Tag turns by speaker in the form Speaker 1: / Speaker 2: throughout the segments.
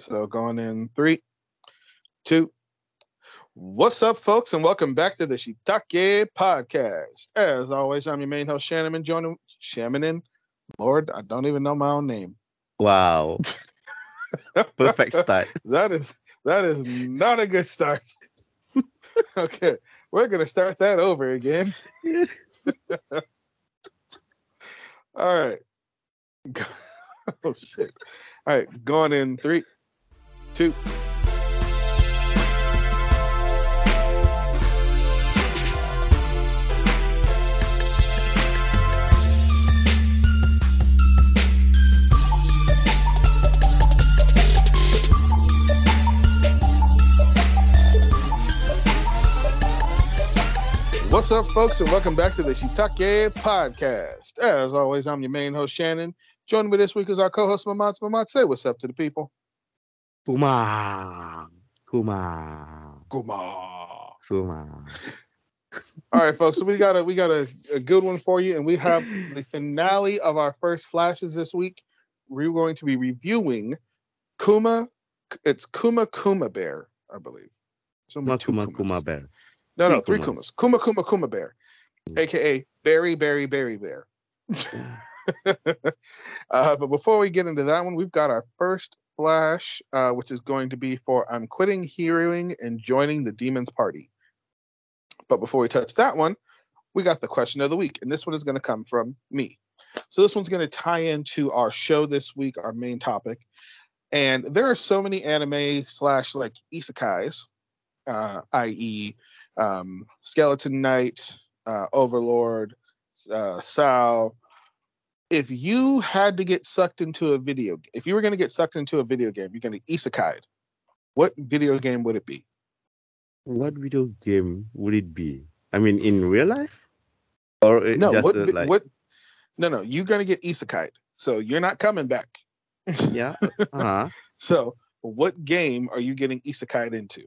Speaker 1: So going in three, two. What's up, folks, and welcome back to the Shiitake Podcast. As always, I'm your main host, Shannon, and joining Shannon. In. Lord, I don't even know my own name.
Speaker 2: Wow. Perfect start.
Speaker 1: that is that is not a good start. okay, we're gonna start that over again. All right. oh shit. All right, going in three, two. What's up, folks, and welcome back to the Shiitake Podcast. As always, I'm your main host, Shannon. Joining me this week is our co-host, Mamat. Mamat, say what's up to the people.
Speaker 2: Kuma. Kuma.
Speaker 1: Kuma.
Speaker 2: Kuma.
Speaker 1: All right, folks. So we got a we got a, a good one for you, and we have the finale of our first flashes this week. We're going to be reviewing Kuma. It's Kuma Kuma Bear, I believe. So
Speaker 2: Kuma Kuma Kuma Bear.
Speaker 1: No, no,
Speaker 2: Three Kumas.
Speaker 1: Kumas. Kuma Kuma Kuma Bear, mm. aka Berry Berry Berry Bear. uh, but before we get into that one, we've got our first flash, uh, which is going to be for I'm quitting heroing and joining the Demons Party. But before we touch that one, we got the question of the week, and this one is going to come from me. So this one's going to tie into our show this week, our main topic. And there are so many anime slash like isekais, uh, i.e., um, Skeleton Knight, uh, Overlord, uh, SAO. If you had to get sucked into a video, if you were going to get sucked into a video game, you're going to isekai. What video game would it be?
Speaker 2: What video game would it be? I mean, in real life? Or
Speaker 1: No,
Speaker 2: just
Speaker 1: what,
Speaker 2: uh, like,
Speaker 1: what? No, no, you're going to get isekai. So you're not coming back.
Speaker 2: yeah, uh-huh.
Speaker 1: So what game are you getting isekai into?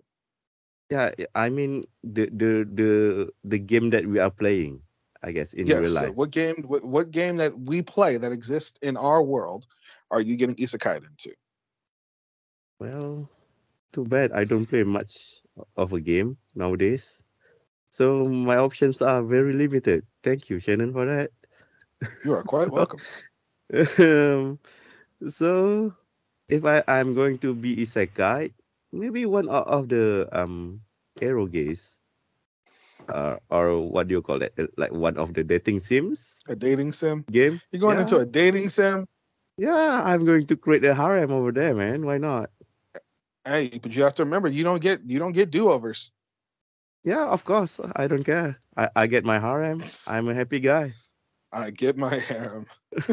Speaker 2: yeah. I mean, the the the the game that we are playing, I guess, in
Speaker 1: yes.
Speaker 2: real
Speaker 1: so what game? What, what game that we play that exists in our world are you getting isekai into?
Speaker 2: Well, too bad I don't play much of a game nowadays. So my options are very limited. Thank you, Shannon, for that.
Speaker 1: You are quite
Speaker 2: So-
Speaker 1: welcome.
Speaker 2: um, so if I I'm going to be isekai, maybe one of the um eroges, uh, or what do you call it? Uh, Like one of the dating sims
Speaker 1: A dating sim.
Speaker 2: game.
Speaker 1: You're going
Speaker 2: Yeah.
Speaker 1: into a dating sim.
Speaker 2: Yeah, I'm going to create a harem over there, man. Why not?
Speaker 1: Hey, but you have to remember you don't get you don't get do overs.
Speaker 2: Yeah, of course. I don't care. I, I get my harem. I'm a happy guy.
Speaker 1: I get my harem.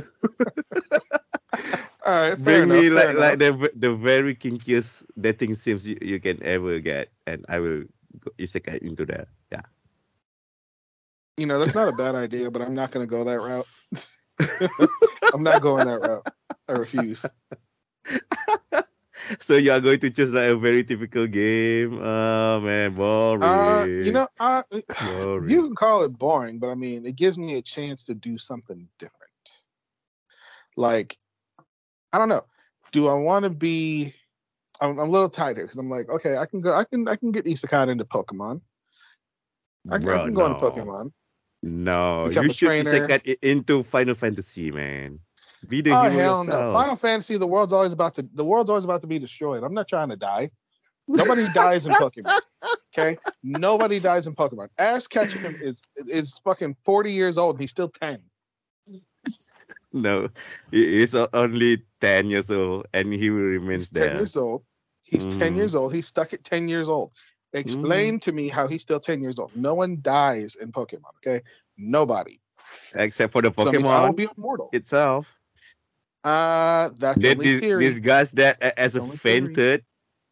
Speaker 1: All right,
Speaker 2: Bring
Speaker 1: enough,
Speaker 2: me like like the the very kinkiest dating sims you, you can ever get, and I will go isekai into that.
Speaker 1: You know that's not a bad idea, but I'm not going to go that route. I'm not going that route. I refuse.
Speaker 2: So you are going to choose like a very typical game. Oh man, boring.
Speaker 1: Uh, you know, I,
Speaker 2: boring.
Speaker 1: you can call it boring, but I mean, it gives me a chance to do something different. Like, I don't know. Do I want to be? I'm, I'm a little tight here because I'm like, okay, I can go, I can, I can get isekai into Pokemon. I, I can go into. Pokemon.
Speaker 2: No,
Speaker 1: Become
Speaker 2: you should
Speaker 1: trainer.
Speaker 2: isekai i- into Final Fantasy, man. Be the
Speaker 1: Oh hell no! Final Fantasy, the world's always about to, the world's always about to be destroyed. I'm not trying to die. Nobody dies in Pokemon. Okay, nobody dies in Pokemon. Ash Ketchum is is fucking 40 years old. He's still 10.
Speaker 2: No, he is only ten years old, and he remains remain
Speaker 1: He's 10
Speaker 2: there.
Speaker 1: years old. He's 10
Speaker 2: Mm.
Speaker 1: years old. He's stuck at 10 years old. Explain to me how he's still 10 years old. No one dies in Pokemon, okay? Nobody.
Speaker 2: Except for the
Speaker 1: So that means I will
Speaker 2: Pokemon
Speaker 1: be immortal.
Speaker 2: itself.
Speaker 1: Uh, that's
Speaker 2: They,
Speaker 1: only
Speaker 2: these,
Speaker 1: theory.
Speaker 2: guys that as a
Speaker 1: Only theory.
Speaker 2: fainted,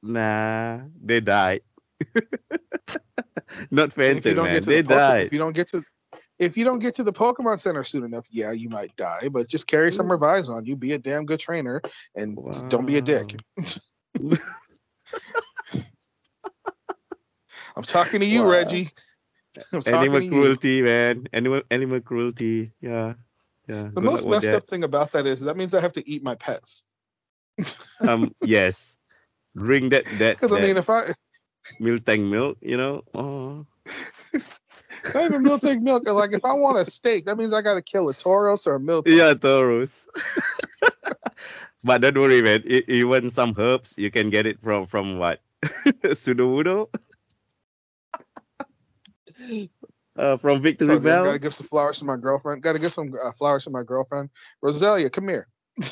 Speaker 2: nah, they died. Not fainted, man. They
Speaker 1: the if you don't get to if you don't get to the Pokemon Center soon enough, yeah, you might die. But just carry some revives on you. Be a damn good trainer, and don't be a dick. I'm talking to you,
Speaker 2: Wow.
Speaker 1: Reggie. I'm
Speaker 2: Animal
Speaker 1: to you.
Speaker 2: cruelty, man. Animal animal cruelty. Yeah. Yeah.
Speaker 1: The
Speaker 2: Good
Speaker 1: most messed up thing about that is that means I have to eat my pets.
Speaker 2: Um yes. drink that that,
Speaker 1: Because I mean, if I
Speaker 2: Miltank milk, you know. Oh.
Speaker 1: not even Miltank milk, like if I want a steak, that means I got to kill a Tauros or a milk.
Speaker 2: Yeah, Tauros. but don't worry, man. Even some herbs, you can get it from from what? Sudowoodo? Uh, from Victreebel.
Speaker 1: gotta give some flowers to my girlfriend. Gotta give some uh, flowers to my girlfriend. Roselia, come here.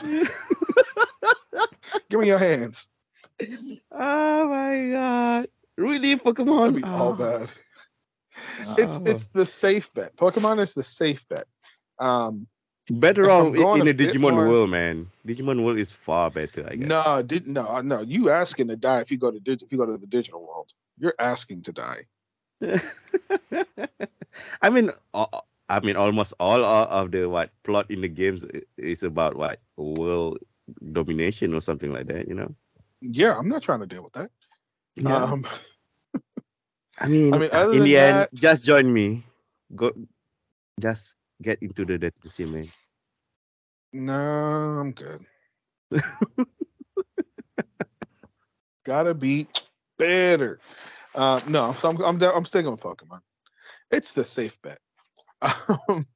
Speaker 1: Give me your hands.
Speaker 2: oh my god. Really,
Speaker 1: That'd
Speaker 2: Pokemon?
Speaker 1: be all
Speaker 2: Oh.
Speaker 1: bad. It's
Speaker 2: Oh.
Speaker 1: it's the safe bet. Pokemon is the safe bet. Um,
Speaker 2: better off in
Speaker 1: a
Speaker 2: the Digimon
Speaker 1: more-
Speaker 2: world, man. Digimon world is far better, I guess.
Speaker 1: no, did no, no. You asking to die if you go to dig- if you go to the digital world. You're asking to die.
Speaker 2: I mean, uh, I mean, almost all of the what plot in the games is about what world domination or something like that. You know.
Speaker 1: Yeah, I'm not trying to deal with that. Um,
Speaker 2: I mean,
Speaker 1: I mean,
Speaker 2: in the end, just join me. Go, just get into the Dynasty, man.
Speaker 1: no, I'm good. Gotta be better. Uh, no, so I'm I'm, I'm sticking with Pokemon. It's the safe bet. Um,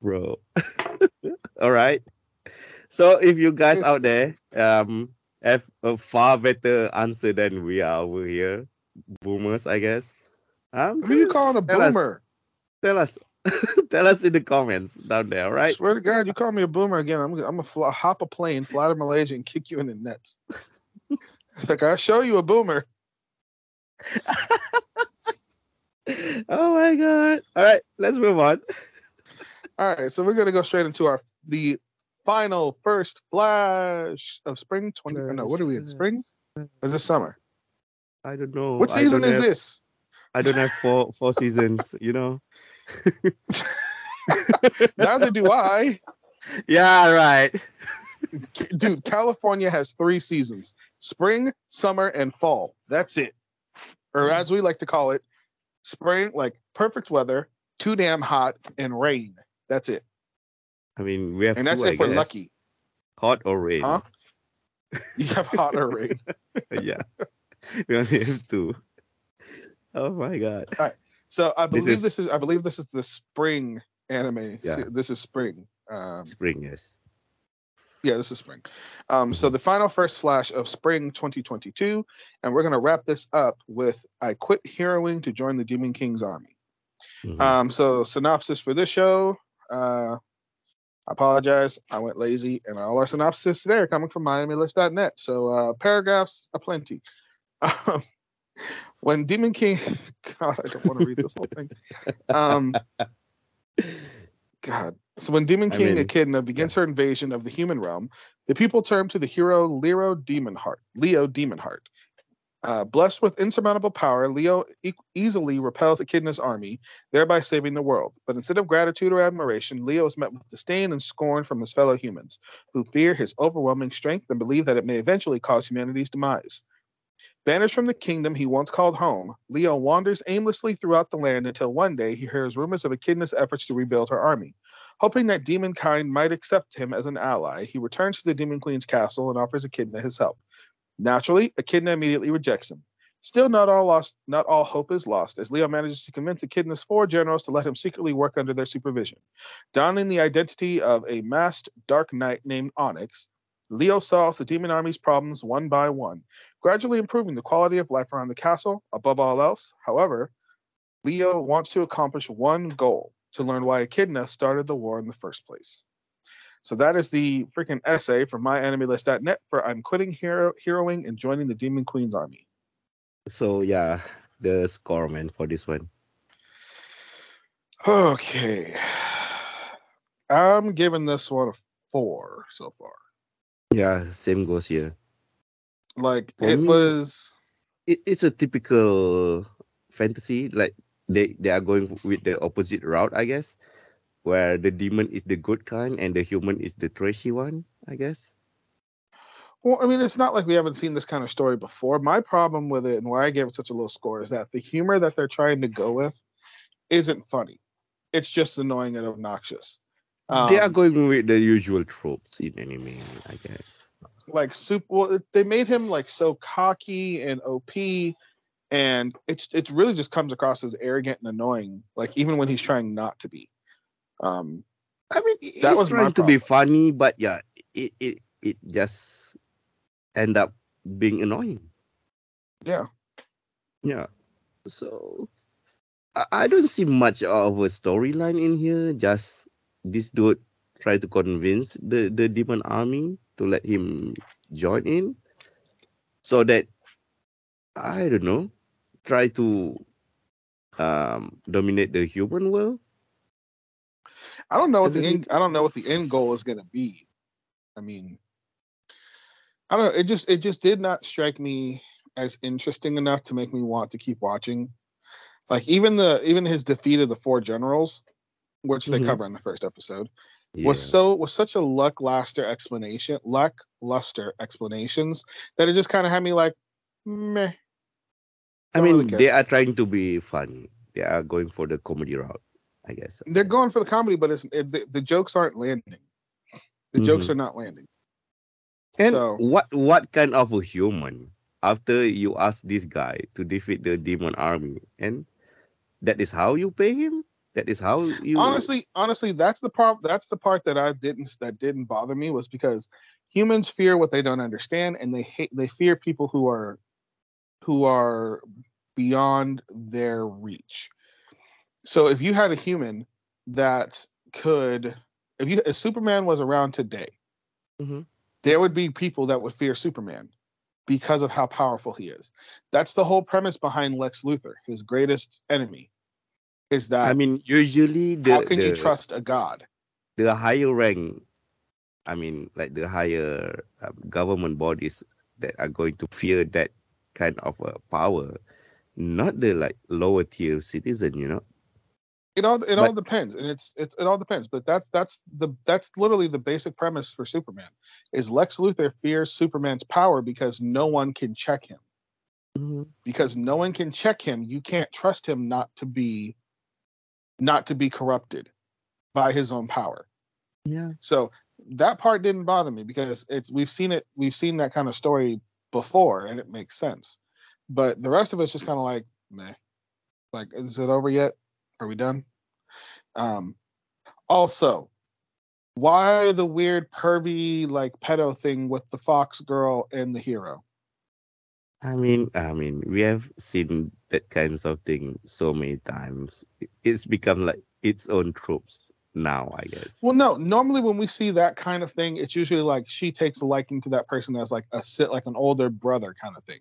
Speaker 2: bro. All right. So if you guys out there um have a far better answer than we are over here, boomers, I guess. Um,
Speaker 1: who you calling a
Speaker 2: Tell us.
Speaker 1: boomer?
Speaker 2: tell us, tell us in the comments down there. All
Speaker 1: I
Speaker 2: right.
Speaker 1: swear to God, you call me a boomer again, I'm I'm gonna fly, hop a plane, fly to Malaysia, and kick you in the nuts. like I show you a boomer.
Speaker 2: oh my god. All right, let's move on.
Speaker 1: All right, so we're gonna go straight into our the final first flash of spring twenty. no, what are we in spring? Is it summer?
Speaker 2: I don't know.
Speaker 1: What season is
Speaker 2: have-
Speaker 1: this?
Speaker 2: I don't have four four seasons. You know.
Speaker 1: Neither do I.
Speaker 2: Yeah. Right.
Speaker 1: Dude, California has three seasons: spring, summer, and fall. That's it. Or as we like to call it, spring, like perfect weather, too damn hot, and rain. That's it.
Speaker 2: I mean, we have to.
Speaker 1: And that's
Speaker 2: two, I
Speaker 1: if we're
Speaker 2: guess.
Speaker 1: lucky.
Speaker 2: Hot or rain.
Speaker 1: Huh? You have hot or rain.
Speaker 2: yeah. We only have two. Oh my god. All right.
Speaker 1: So I
Speaker 2: This
Speaker 1: believe
Speaker 2: is-
Speaker 1: this is I believe this is the spring anime.
Speaker 2: Yeah.
Speaker 1: This is spring. Um,
Speaker 2: Spring, yes.
Speaker 1: Yeah, this is spring. Um, so the final first flash of spring 2022, and we're gonna wrap this up with I quit heroing to join the Demon King's army.
Speaker 2: Mhm.
Speaker 1: Um, so synopsis for this show. Uh, I apologize, I went lazy, and all our synopsis today are coming from MyAnimeList.net. So uh, paragraphs aplenty. Um, when Demon King, God, I don't want to read this whole thing. Um, God. So when Demon
Speaker 2: I
Speaker 1: King
Speaker 2: mean,
Speaker 1: Echidna begins her invasion of the human realm, the people turn to the hero Leo Demonheart. Leo Demonheart. Uh, blessed with insurmountable power, Leo e- easily repels Echidna's army, thereby saving the world. But instead of gratitude or admiration, Leo is met with disdain and scorn from his fellow humans, who fear his overwhelming strength and believe that it may eventually cause humanity's demise. Banished from the kingdom he once called home, Leo wanders aimlessly throughout the land until one day he hears rumors of Echidna's efforts to rebuild her army. Hoping that demon kind might accept him as an ally, he returns to the Demon Queen's castle and offers Echidna his help. Naturally, Echidna immediately rejects him. Still, not all lost. Not all hope is lost, as Leo manages to convince Echidna's four generals to let him secretly work under their supervision. Donning the identity of a masked Dark Knight named Onyx, Leo solves the demon army's problems one by one, gradually improving the quality of life around the castle. Above all else, however, Leo wants to accomplish one goal: to learn why Echidna started the war in the first place. So that is the freaking essay from MyAnimeList.net for I'm quitting hero heroing and joining the Demon Queen's army.
Speaker 2: So yeah, the score man for this one.
Speaker 1: Okay. I'm giving this one a four so far.
Speaker 2: Yeah, same goes here.
Speaker 1: Like
Speaker 2: For
Speaker 1: it
Speaker 2: me-
Speaker 1: was
Speaker 2: It, it's a typical fantasy. Like they they are going with the opposite route, I guess, where the demon is the good kind and the human is the trashy one. I guess.
Speaker 1: well, I mean, it's not like we haven't seen this kind of story before. My problem with it and why I gave it such a low score is that the humor that they're trying to go with isn't funny. It's just annoying and obnoxious.
Speaker 2: they are
Speaker 1: Um,
Speaker 2: going with the usual tropes in anime, I guess.
Speaker 1: like super. Well, they made him like so cocky and OP, and it's it really just comes across as arrogant and annoying. Like even when he's trying not to be. Um,
Speaker 2: I mean,
Speaker 1: That was
Speaker 2: trying to be funny, but yeah, it it it just end up being annoying.
Speaker 1: yeah.
Speaker 2: Yeah. So I, I don't see much of a storyline in here. Just this dude try to convince the, the demon army to let him join in. So that I don't know, try to um dominate the human world.
Speaker 1: I don't know what the end, I don't know what the end goal is going to be. I mean, I don't know. It just it just did not strike me as interesting enough to make me want to keep watching. Like even the even his defeat of the four generals, which they
Speaker 2: Mhm.
Speaker 1: cover in the first episode,
Speaker 2: Yeah.
Speaker 1: was so was such a lackluster explanation, lackluster explanations that it just kind of had me like, meh.
Speaker 2: I mean,
Speaker 1: really
Speaker 2: they are trying to be funny. They are going for the comedy route, I guess.
Speaker 1: They're going for the comedy, but it's it, the, the jokes aren't landing. The jokes
Speaker 2: Mhm.
Speaker 1: are not landing.
Speaker 2: And
Speaker 1: So-
Speaker 2: what what kind of a human after you ask this guy to defeat the demon army and that is how you pay him? That is how you
Speaker 1: honestly honestly that's the part that's the part that i didn't that didn't bother me was because humans fear what they don't understand and they hate they fear people who are who are beyond their reach so if you had a human that could if you if superman was around today
Speaker 2: Mhm.
Speaker 1: there would be people that would fear superman because of how powerful he is that's the whole premise behind lex luthor his greatest enemy is that
Speaker 2: I mean usually the
Speaker 1: how can you trust a god?
Speaker 2: the higher rank I mean like the higher um, government bodies that are going to fear that kind of uh, power not the like lower tier citizen, you know.
Speaker 1: It all it all depends, and it's it's it all depends. But that's that's the that's literally the basic premise for Superman. Is Lex Luthor fears Superman's power because no one can check him. Because no one can check him, you can't trust him not to be not to be corrupted by his own power.
Speaker 2: Yeah.
Speaker 1: So that part didn't bother me because it's we've seen it we've seen that kind of story before and it makes sense. But the rest of it's just kind of like meh. Like is it over yet? Are we done? Um also why the weird pervy like pedo thing with the fox girl and the hero?
Speaker 2: I mean, I mean, we have seen that kinds of thing so many times. It's become like its own tropes now, I guess.
Speaker 1: Well, no. Normally, when we see that kind of thing, it's usually like she takes a liking to that person as like a sit, like an older brother kind of thing.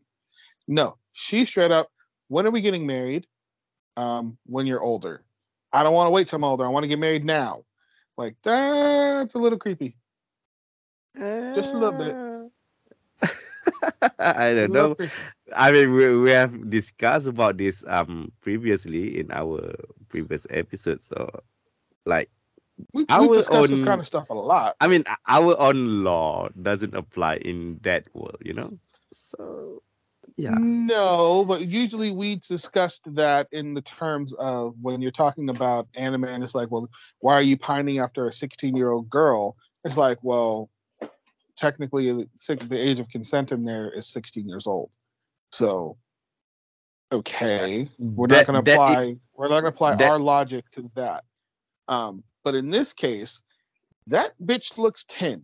Speaker 1: No, she straight up. When are we getting married? Um, when you're older. I don't want to wait till I'm older. I want to get married now. Like that's a little creepy. Just a little bit.
Speaker 2: I don't know. I mean, we, we have discussed about this um previously in our previous episodes. So, like,
Speaker 1: We,
Speaker 2: Our
Speaker 1: we discussed this kind of stuff a lot.
Speaker 2: I mean, our own law doesn't apply in that world, you know. So, yeah.
Speaker 1: No, but usually we discussed that in the terms of when you're talking about anime, and it's like, well, why are you pining after a 16 year old girl? It's like, well, technically, the age of consent in there is 16 years old. So, okay, we're
Speaker 2: That-
Speaker 1: not going to
Speaker 2: i-
Speaker 1: apply. we're not going to apply
Speaker 2: that-
Speaker 1: our logic to that. Um, but in this case, that bitch looks 10.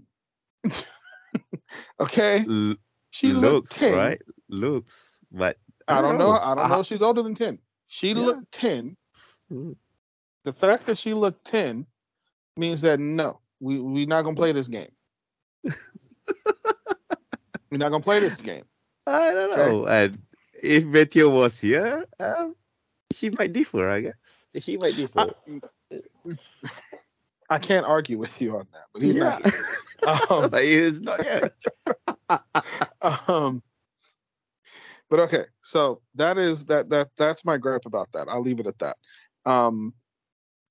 Speaker 1: okay,
Speaker 2: l-
Speaker 1: she
Speaker 2: looks
Speaker 1: looked 10.
Speaker 2: right, looks, but
Speaker 1: I don't know. I don't know
Speaker 2: Uh,
Speaker 1: if she's older than 10. She
Speaker 2: Yeah.
Speaker 1: looked 10.
Speaker 2: Mm.
Speaker 1: The fact that she looked 10 means that no, we we're not gonna play this game. we're not gonna play this game.
Speaker 2: I don't
Speaker 1: Okay.
Speaker 2: know. And if Matthew was here, um, she might differ, I guess. He might differ.
Speaker 1: I, I can't argue with you on that, but he's not
Speaker 2: Yeah.
Speaker 1: here. Um,
Speaker 2: but he's not here.
Speaker 1: um, but okay, so that is that that that's my gripe about that. I'll leave it at that. Um,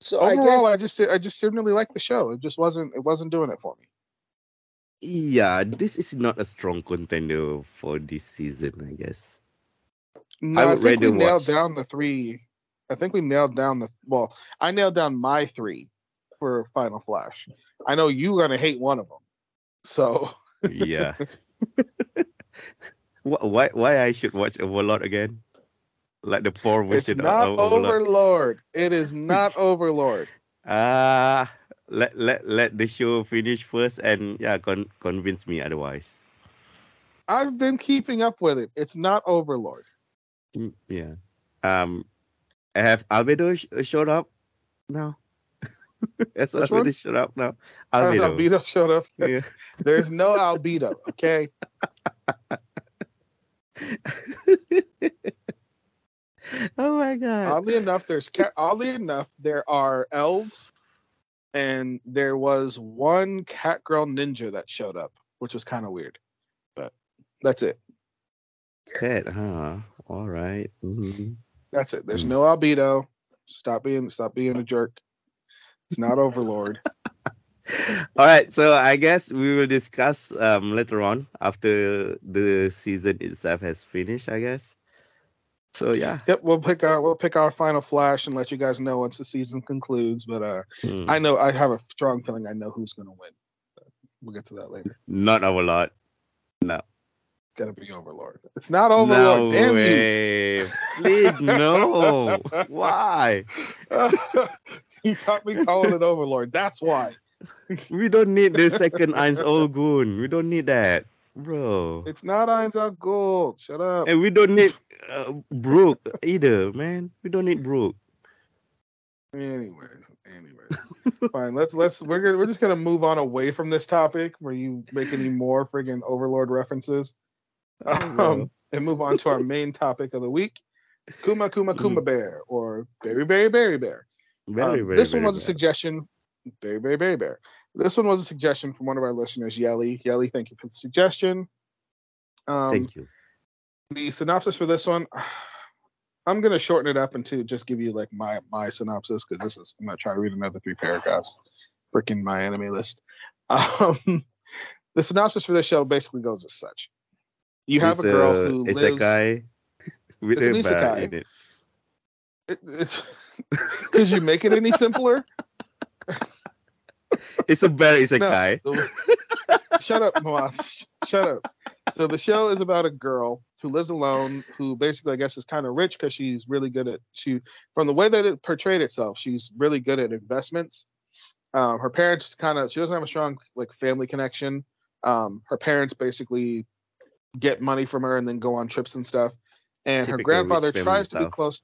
Speaker 2: So
Speaker 1: overall, I, just I just didn't really like the show. It just wasn't it wasn't doing it for me.
Speaker 2: yeah, this is not a strong contender for this season, I guess.
Speaker 1: No, I,
Speaker 2: would
Speaker 1: think we
Speaker 2: rather
Speaker 1: nailed
Speaker 2: watch-
Speaker 1: down the three. I think we nailed down the well. I nailed down my three for Final Flash. I know you're gonna hate one of them, so
Speaker 2: yeah. Wh- why why I should watch Overlord again? Like the poor
Speaker 1: It's
Speaker 2: version
Speaker 1: not
Speaker 2: of Overlord.
Speaker 1: Overlord. It is not Overlord.
Speaker 2: Ah, let let let the show finish first and yeah, con- convince me otherwise.
Speaker 1: I've been keeping up with it. It's not Overlord.
Speaker 2: Mm, Yeah. Um, have Albedo sh- showed up now? Has
Speaker 1: Which one?
Speaker 2: Showed up now?
Speaker 1: Has
Speaker 2: Albedo.
Speaker 1: Albedo showed up?
Speaker 2: Yeah.
Speaker 1: There's no Albedo. Okay.
Speaker 2: oh my god.
Speaker 1: Oddly enough, there's oddly enough there are elves, and there was one cat girl ninja that showed up, which was kind of weird. But that's it.
Speaker 2: Cat, huh? All right. Mhm.
Speaker 1: That's it. There's
Speaker 2: Hmm.
Speaker 1: no Albedo. Stop being stop being a jerk. It's not Overlord.
Speaker 2: All right, so I guess we will discuss um later on after the season itself has finished, I guess. So yeah.
Speaker 1: Yep, we'll pick our we'll pick our final flash and let you guys know once the season concludes. But uh,
Speaker 2: Hmm.
Speaker 1: I know I have a strong feeling I know who's gonna win. We'll get to that later.
Speaker 2: Not a lot. No.
Speaker 1: Gotta be Overlord. It's not Overlord.
Speaker 2: no
Speaker 1: Damn
Speaker 2: way. Please no. Why?
Speaker 1: you. you caught me calling it Overlord. That's why.
Speaker 2: We don't need the second Ainz Ooal Gown. We don't need that, bro.
Speaker 1: It's not out Gold. Shut up.
Speaker 2: And we don't need uh, Brooke either, man. We don't need Brooke.
Speaker 1: Anyways, anyways, fine. Let's let's we're gonna we're just gonna move on away from this topic where you make any more friggin' Overlord references, um, and move on to our main topic of the week, Kuma Kuma Kuma Bear or Berry Berry Berry Bear.
Speaker 2: Very,
Speaker 1: Um,
Speaker 2: very,
Speaker 1: this one
Speaker 2: very
Speaker 1: was a suggestion. Berry Berry Berry Bear. This one was a suggestion from one of our listeners, Yelly. Yelly, thank you for the suggestion. Um,
Speaker 2: Thank you.
Speaker 1: the synopsis for this one i'm going to shorten it up into just give you like my my synopsis because this is i'm not trying to read another three paragraphs freaking my anime list um the synopsis for this show basically goes as such you have
Speaker 2: It's
Speaker 1: a girl
Speaker 2: a
Speaker 1: who lives
Speaker 2: isekai with
Speaker 1: It's
Speaker 2: a
Speaker 1: isekai.
Speaker 2: in it.
Speaker 1: it, it's could you make it any simpler
Speaker 2: It's a bear isekai.
Speaker 1: No, the- shut up, Moaz. Shut up. So the show is about a girl who lives alone, who basically, I guess, is kind of rich because she's really good at she. From the way that it portrayed itself, she's really good at investments. Um, her parents kind of she doesn't have a strong like family connection. Um, her parents basically get money from her and then go on trips and stuff. And her
Speaker 2: Typical
Speaker 1: grandfather tries to be close.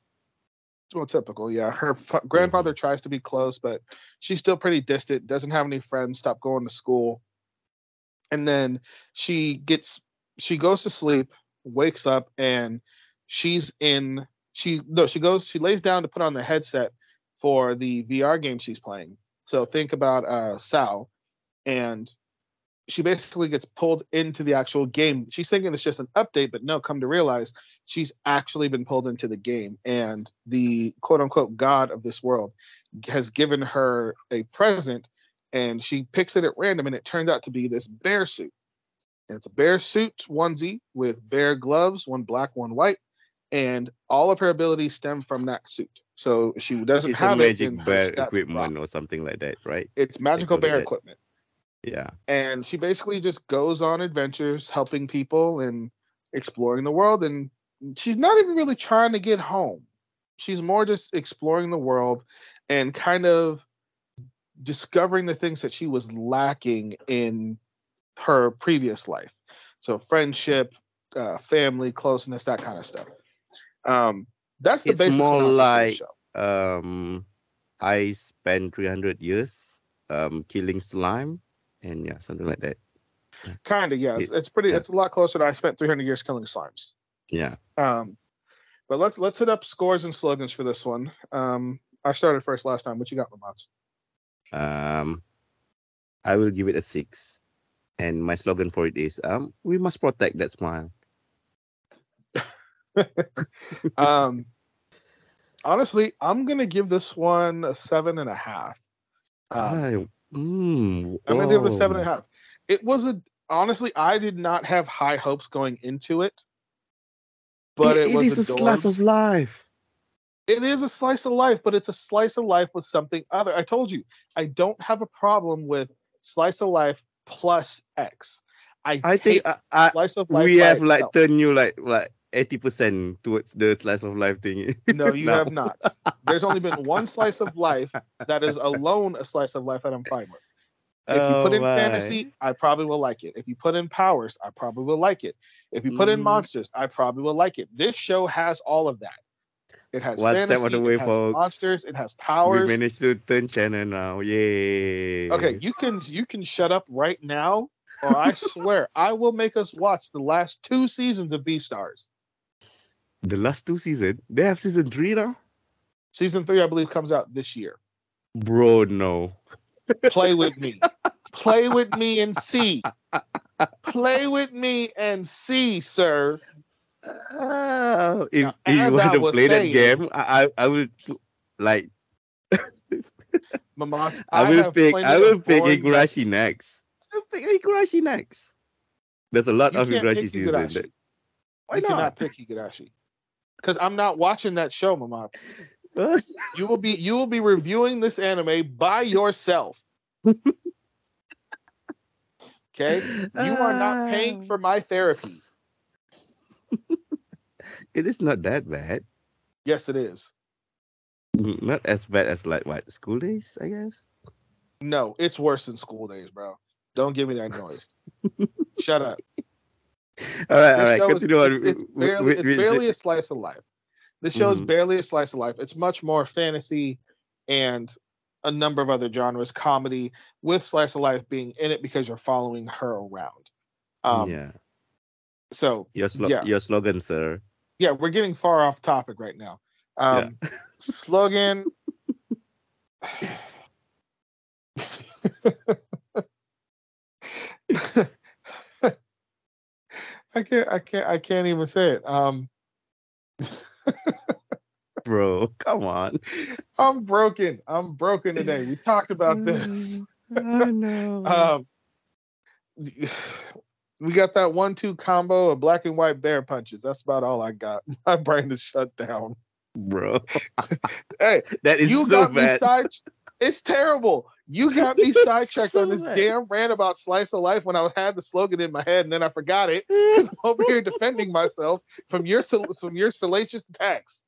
Speaker 1: Well, typical, yeah. Her f- grandfather tries to be close, but she's still pretty distant. Doesn't have any friends. Stopped going to school. And then she gets she goes to sleep, wakes up, and she's in. She no, she goes. She lays down to put on the headset for the VR game she's playing. So think about uh SAO, and she basically gets pulled into the actual game. She's thinking it's just an update, but no, come to realize she's actually been pulled into the game. And the quote unquote god of this world has given her a present and she picks it at random and it turned out to be this bear suit. And it's a bear suit onesie with bear gloves, one black, one white. And all of her abilities stem from that suit. So she doesn't
Speaker 2: It's
Speaker 1: have it
Speaker 2: magic
Speaker 1: her
Speaker 2: bear equipment
Speaker 1: drop.
Speaker 2: or something like that, right?
Speaker 1: It's magical bear equipment
Speaker 2: Yeah.
Speaker 1: and she basically just goes on adventures helping people and exploring the world. And she's not even really trying to get home. She's more just exploring the world and kind of discovering the things that she was lacking in her previous life. So friendship uh, family closeness that kind of stuff. Um that's the
Speaker 2: It's
Speaker 1: basic
Speaker 2: more
Speaker 1: synopsis of the
Speaker 2: like-
Speaker 1: show.
Speaker 2: Um, I spent 300 years um killing slime, and yeah, something like that.
Speaker 1: kind of yeah it's, pretty
Speaker 2: yeah.
Speaker 1: it's a lot closer to i spent 300 years killing slimes
Speaker 2: Yeah.
Speaker 1: Um, but let's let's hit up scores and slogans for this one. Um, I started first last time. What you got, Lamont?
Speaker 2: Um, I will give it a six, and my slogan for it is um, we must protect that smile.
Speaker 1: um, honestly, I'm gonna give this one a seven and a half. Um,
Speaker 2: mm,
Speaker 1: I'm gonna give it a seven and a half. It was a honestly, I did not have high hopes going into it, but it,
Speaker 2: it
Speaker 1: was
Speaker 2: is a slice of life.
Speaker 1: It is a slice of life, but it's a slice of life with something other. I told you, I don't have a problem with slice of life plus X. I,
Speaker 2: I think I, I,
Speaker 1: slice of life.
Speaker 2: we have like the new like like eighty percent towards the slice of life thing.
Speaker 1: No, you have not. There's only been one slice of life that is alone a slice of life that I'm fine with. If you put
Speaker 2: Oh
Speaker 1: in
Speaker 2: my.
Speaker 1: fantasy, I probably will like it. If you put in powers, I probably will like it. If you put in
Speaker 2: Mhm.
Speaker 1: monsters, I probably will like it. This show has all of that. It has
Speaker 2: One step
Speaker 1: fantasy,
Speaker 2: on the way,
Speaker 1: it has
Speaker 2: folks.
Speaker 1: monsters, it has powers.
Speaker 2: we managed to turn channel now. Yay.
Speaker 1: Okay, you can you can shut up right now, or I swear I will make us watch the last two seasons of Beastars.
Speaker 2: The last two season, they have season three now.
Speaker 1: Season three, I believe, comes out this year.
Speaker 2: Bro, no.
Speaker 1: Play with me. Play with me and see. Play with me and see, sir.
Speaker 2: Ah, if,
Speaker 1: Now,
Speaker 2: if you want
Speaker 1: I
Speaker 2: to play
Speaker 1: saying-
Speaker 2: that game, I I, I will like
Speaker 1: Mamat,
Speaker 2: I, will pick I will pick Higurashi next. Pick Higurashi next. There's a lot
Speaker 1: You
Speaker 2: of
Speaker 1: Higurashi
Speaker 2: season. Why
Speaker 1: you
Speaker 2: not?
Speaker 1: cannot pick Higurashi. Because I'm not watching that show, Mamat. You will be you will be reviewing this anime by yourself. Okay? You are not paying for my therapy.
Speaker 2: It is not that bad.
Speaker 1: Yes, it is.
Speaker 2: Not as bad as like what school days, I guess.
Speaker 1: No, it's worse than school days, bro. Don't give me that noise. Shut up.
Speaker 2: All right,
Speaker 1: This
Speaker 2: all right.
Speaker 1: show is-
Speaker 2: Continue on.
Speaker 1: it's, it's barely, it's barely a slice of life. This show is
Speaker 2: Mhm.
Speaker 1: barely a slice of life. It's much more fantasy and a number of other genres, comedy, with slice of life being in it because you're following her around. Um,
Speaker 2: yeah,
Speaker 1: So
Speaker 2: your slo-
Speaker 1: yeah.
Speaker 2: your slogan, sir.
Speaker 1: yeah, we're getting far off topic right now. Um, slogan. I can't. I can't. I can't even say it. Um,
Speaker 2: Bro, come on.
Speaker 1: I'm broken. I'm broken today. We talked about this.
Speaker 2: I know.
Speaker 1: Um, we got that one-two combo of black and white bear punches. That's about all I got. My brain is shut down.
Speaker 2: Bro,
Speaker 1: Hey,
Speaker 2: that is
Speaker 1: you
Speaker 2: so
Speaker 1: got me
Speaker 2: bad.
Speaker 1: side. It's terrible. You got me sidetracked
Speaker 2: so
Speaker 1: on this
Speaker 2: bad.
Speaker 1: damn rant about slice of life when I had the slogan in my head and then I forgot it. I'm over here defending myself from your from your salacious attacks.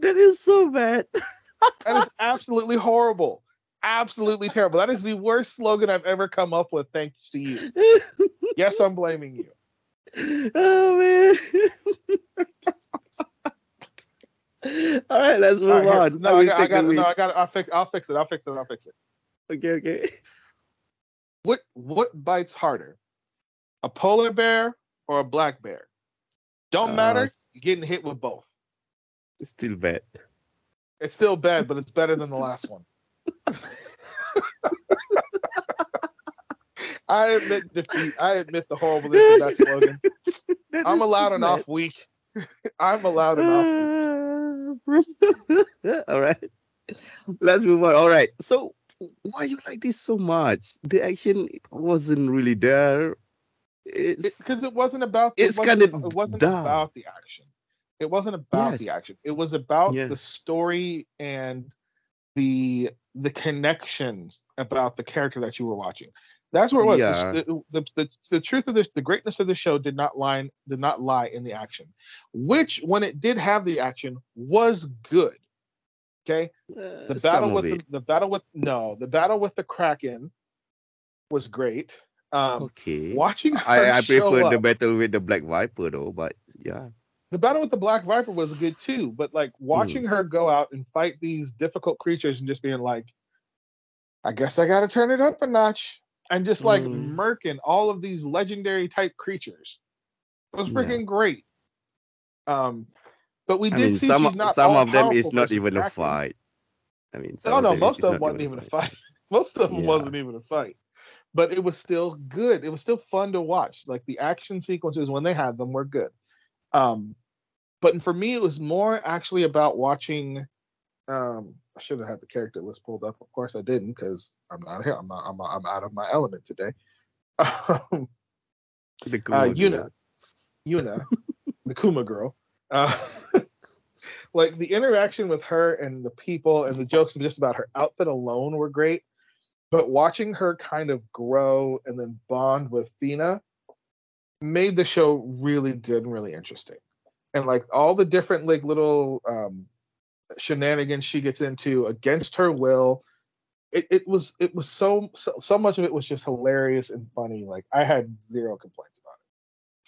Speaker 2: that is so bad.
Speaker 1: That is absolutely horrible. Absolutely terrible. That is the worst slogan I've ever come up with. Thanks to you. Yes, I'm blaming you.
Speaker 2: oh man. All right, let's move
Speaker 1: right,
Speaker 2: on.
Speaker 1: No, I got, I got, no. I got. I'll fix. I'll fix it. I'll fix it. I'll fix it.
Speaker 2: Okay, okay.
Speaker 1: What what bites harder, a polar bear or a black bear? Don't
Speaker 2: Uh,
Speaker 1: matter. You're getting hit with both.
Speaker 2: It's still bad.
Speaker 1: It's still bad, but it's better than the last one. I admit defeat. I admit the horribleness of that slogan.
Speaker 2: That
Speaker 1: I'm allowed an
Speaker 2: bad.
Speaker 1: off week. I'm allowed an off week.
Speaker 2: Uh, All right. Let's move on. All right. So, why you like this so much? The action wasn't really there. It's
Speaker 1: because it wasn't about it
Speaker 2: it's
Speaker 1: wasn't-
Speaker 2: kinda
Speaker 1: it wasn't
Speaker 2: dumb.
Speaker 1: about the action it wasn't about the action it was about
Speaker 2: Yeah.
Speaker 1: the story and the the connections about the character that you were watching that's where it was The
Speaker 2: Yeah.
Speaker 1: the, the, the, the truth of this the greatness of the show did not lie did not lie in the action which when it did have the action was good okay
Speaker 2: uh,
Speaker 1: the battle with the, the battle with no the battle with the kraken was great um
Speaker 2: okay.
Speaker 1: watching her
Speaker 2: I, I
Speaker 1: show
Speaker 2: prefer the battle with the Black Viper though, but yeah.
Speaker 1: the battle with the black viper was good too but like
Speaker 2: Hmm.
Speaker 1: watching her go out and fight these difficult creatures and just being like i guess i gotta turn it up a notch and just like
Speaker 2: Mm.
Speaker 1: murking all of these legendary type creatures it was
Speaker 2: Yeah.
Speaker 1: freaking great um but we
Speaker 2: I
Speaker 1: did
Speaker 2: mean,
Speaker 1: see
Speaker 2: some
Speaker 1: she's not
Speaker 2: some of them is not even a fight. I mean, some
Speaker 1: no no most of them wasn't even a
Speaker 2: fight.
Speaker 1: fight most of them
Speaker 2: Yeah.
Speaker 1: wasn't even a fight but it was still good it was still fun to watch like the action sequences when they had them were good um but for me it was more actually about watching um i should have had the character list pulled up of course i didn't because i'm not here i'm not, I'm, I'm out of my element today um,
Speaker 2: The
Speaker 1: uh, Yuna,
Speaker 2: girl.
Speaker 1: Yuna, the Kuma girl. Uh, like the interaction with her and the people and the jokes just about her outfit alone were great. but watching her kind of grow and then bond with Fina made the show really good and really interesting. And like all the different like little um shenanigans she gets into against her will. It, it was it was so, so so much of it was just hilarious and funny. Like I had zero complaints about it.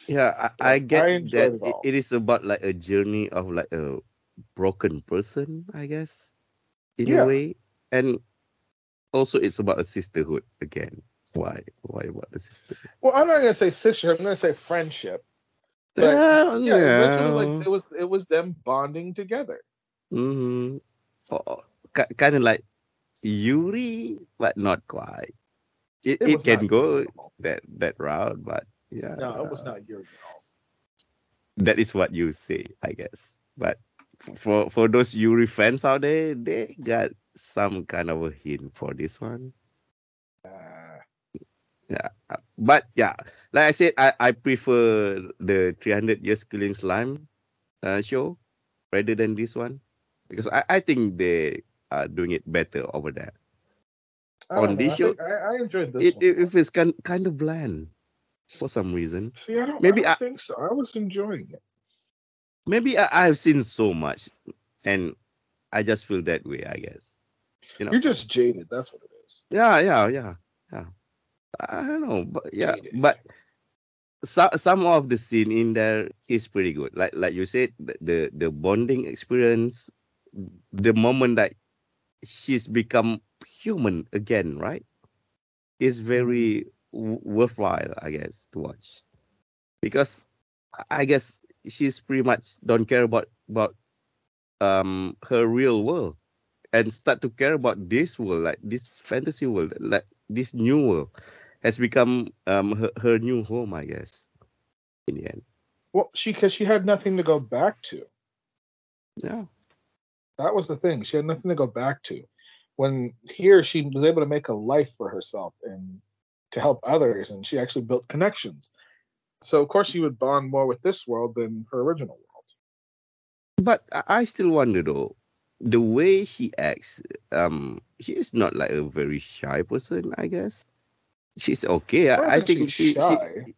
Speaker 2: Yeah, I, I
Speaker 1: I
Speaker 2: get
Speaker 1: enjoyed
Speaker 2: that
Speaker 1: it
Speaker 2: it, is about like a journey of like a broken person, I guess, in
Speaker 1: Yeah.
Speaker 2: a way, and also it's about a sisterhood again. Why? Why about the sisterhood?
Speaker 1: Well, I'm not gonna say sisterhood. I'm gonna say friendship. But yeah,
Speaker 2: yeah.
Speaker 1: like it was it was them bonding together.
Speaker 2: Mm-hmm. kind of like Yuri, but not quite. It,
Speaker 1: It
Speaker 2: it, can go
Speaker 1: Yuri at all.
Speaker 2: that that route, but yeah,
Speaker 1: No, it was not Yuri at all.
Speaker 2: that is what you say, I guess. But for for those Yuri fans out there, they got some kind of a hint for this one.
Speaker 1: Uh,
Speaker 2: Yeah, uh, but yeah, like I said, I, I prefer the 300 Years Killing Slime uh, show rather than this one because I, I think they are doing it better over there.
Speaker 1: I
Speaker 2: On
Speaker 1: know.
Speaker 2: this
Speaker 1: I,
Speaker 2: show,
Speaker 1: I, I enjoyed this
Speaker 2: It,
Speaker 1: one.
Speaker 2: it, it feels kind kind of bland for some reason.
Speaker 1: See, I don't,
Speaker 2: maybe
Speaker 1: I
Speaker 2: I-
Speaker 1: don't think so. I was enjoying it.
Speaker 2: Maybe I, I've seen so much, and I just feel that way. I guess. You know.
Speaker 1: You're just jaded. That's what it is.
Speaker 2: Yeah, yeah, yeah, yeah. I don't know, but yeah,
Speaker 1: Jaded.
Speaker 2: but some some of the scene in there is pretty good. Like like you said, the, the bonding experience, the moment that she's become human again, right? Is very w- worthwhile, I guess, to watch, because I guess she's pretty much don't care about about um her real world and start to care about this world, like this fantasy world, like this new world, has become um her, her new home, I guess. In the end,
Speaker 1: Well, she because she had nothing to go back to.
Speaker 2: yeah,
Speaker 1: That was the thing. She had nothing to go back to. When here she was able to make a life for herself and to help others, and she actually built connections. So of course she would bond more with this world than her original world.
Speaker 2: but I still wonder though, the way she acts, um, she is not like a very shy person, I guess. She's okay.
Speaker 1: I
Speaker 2: I,
Speaker 1: think she's
Speaker 2: she, she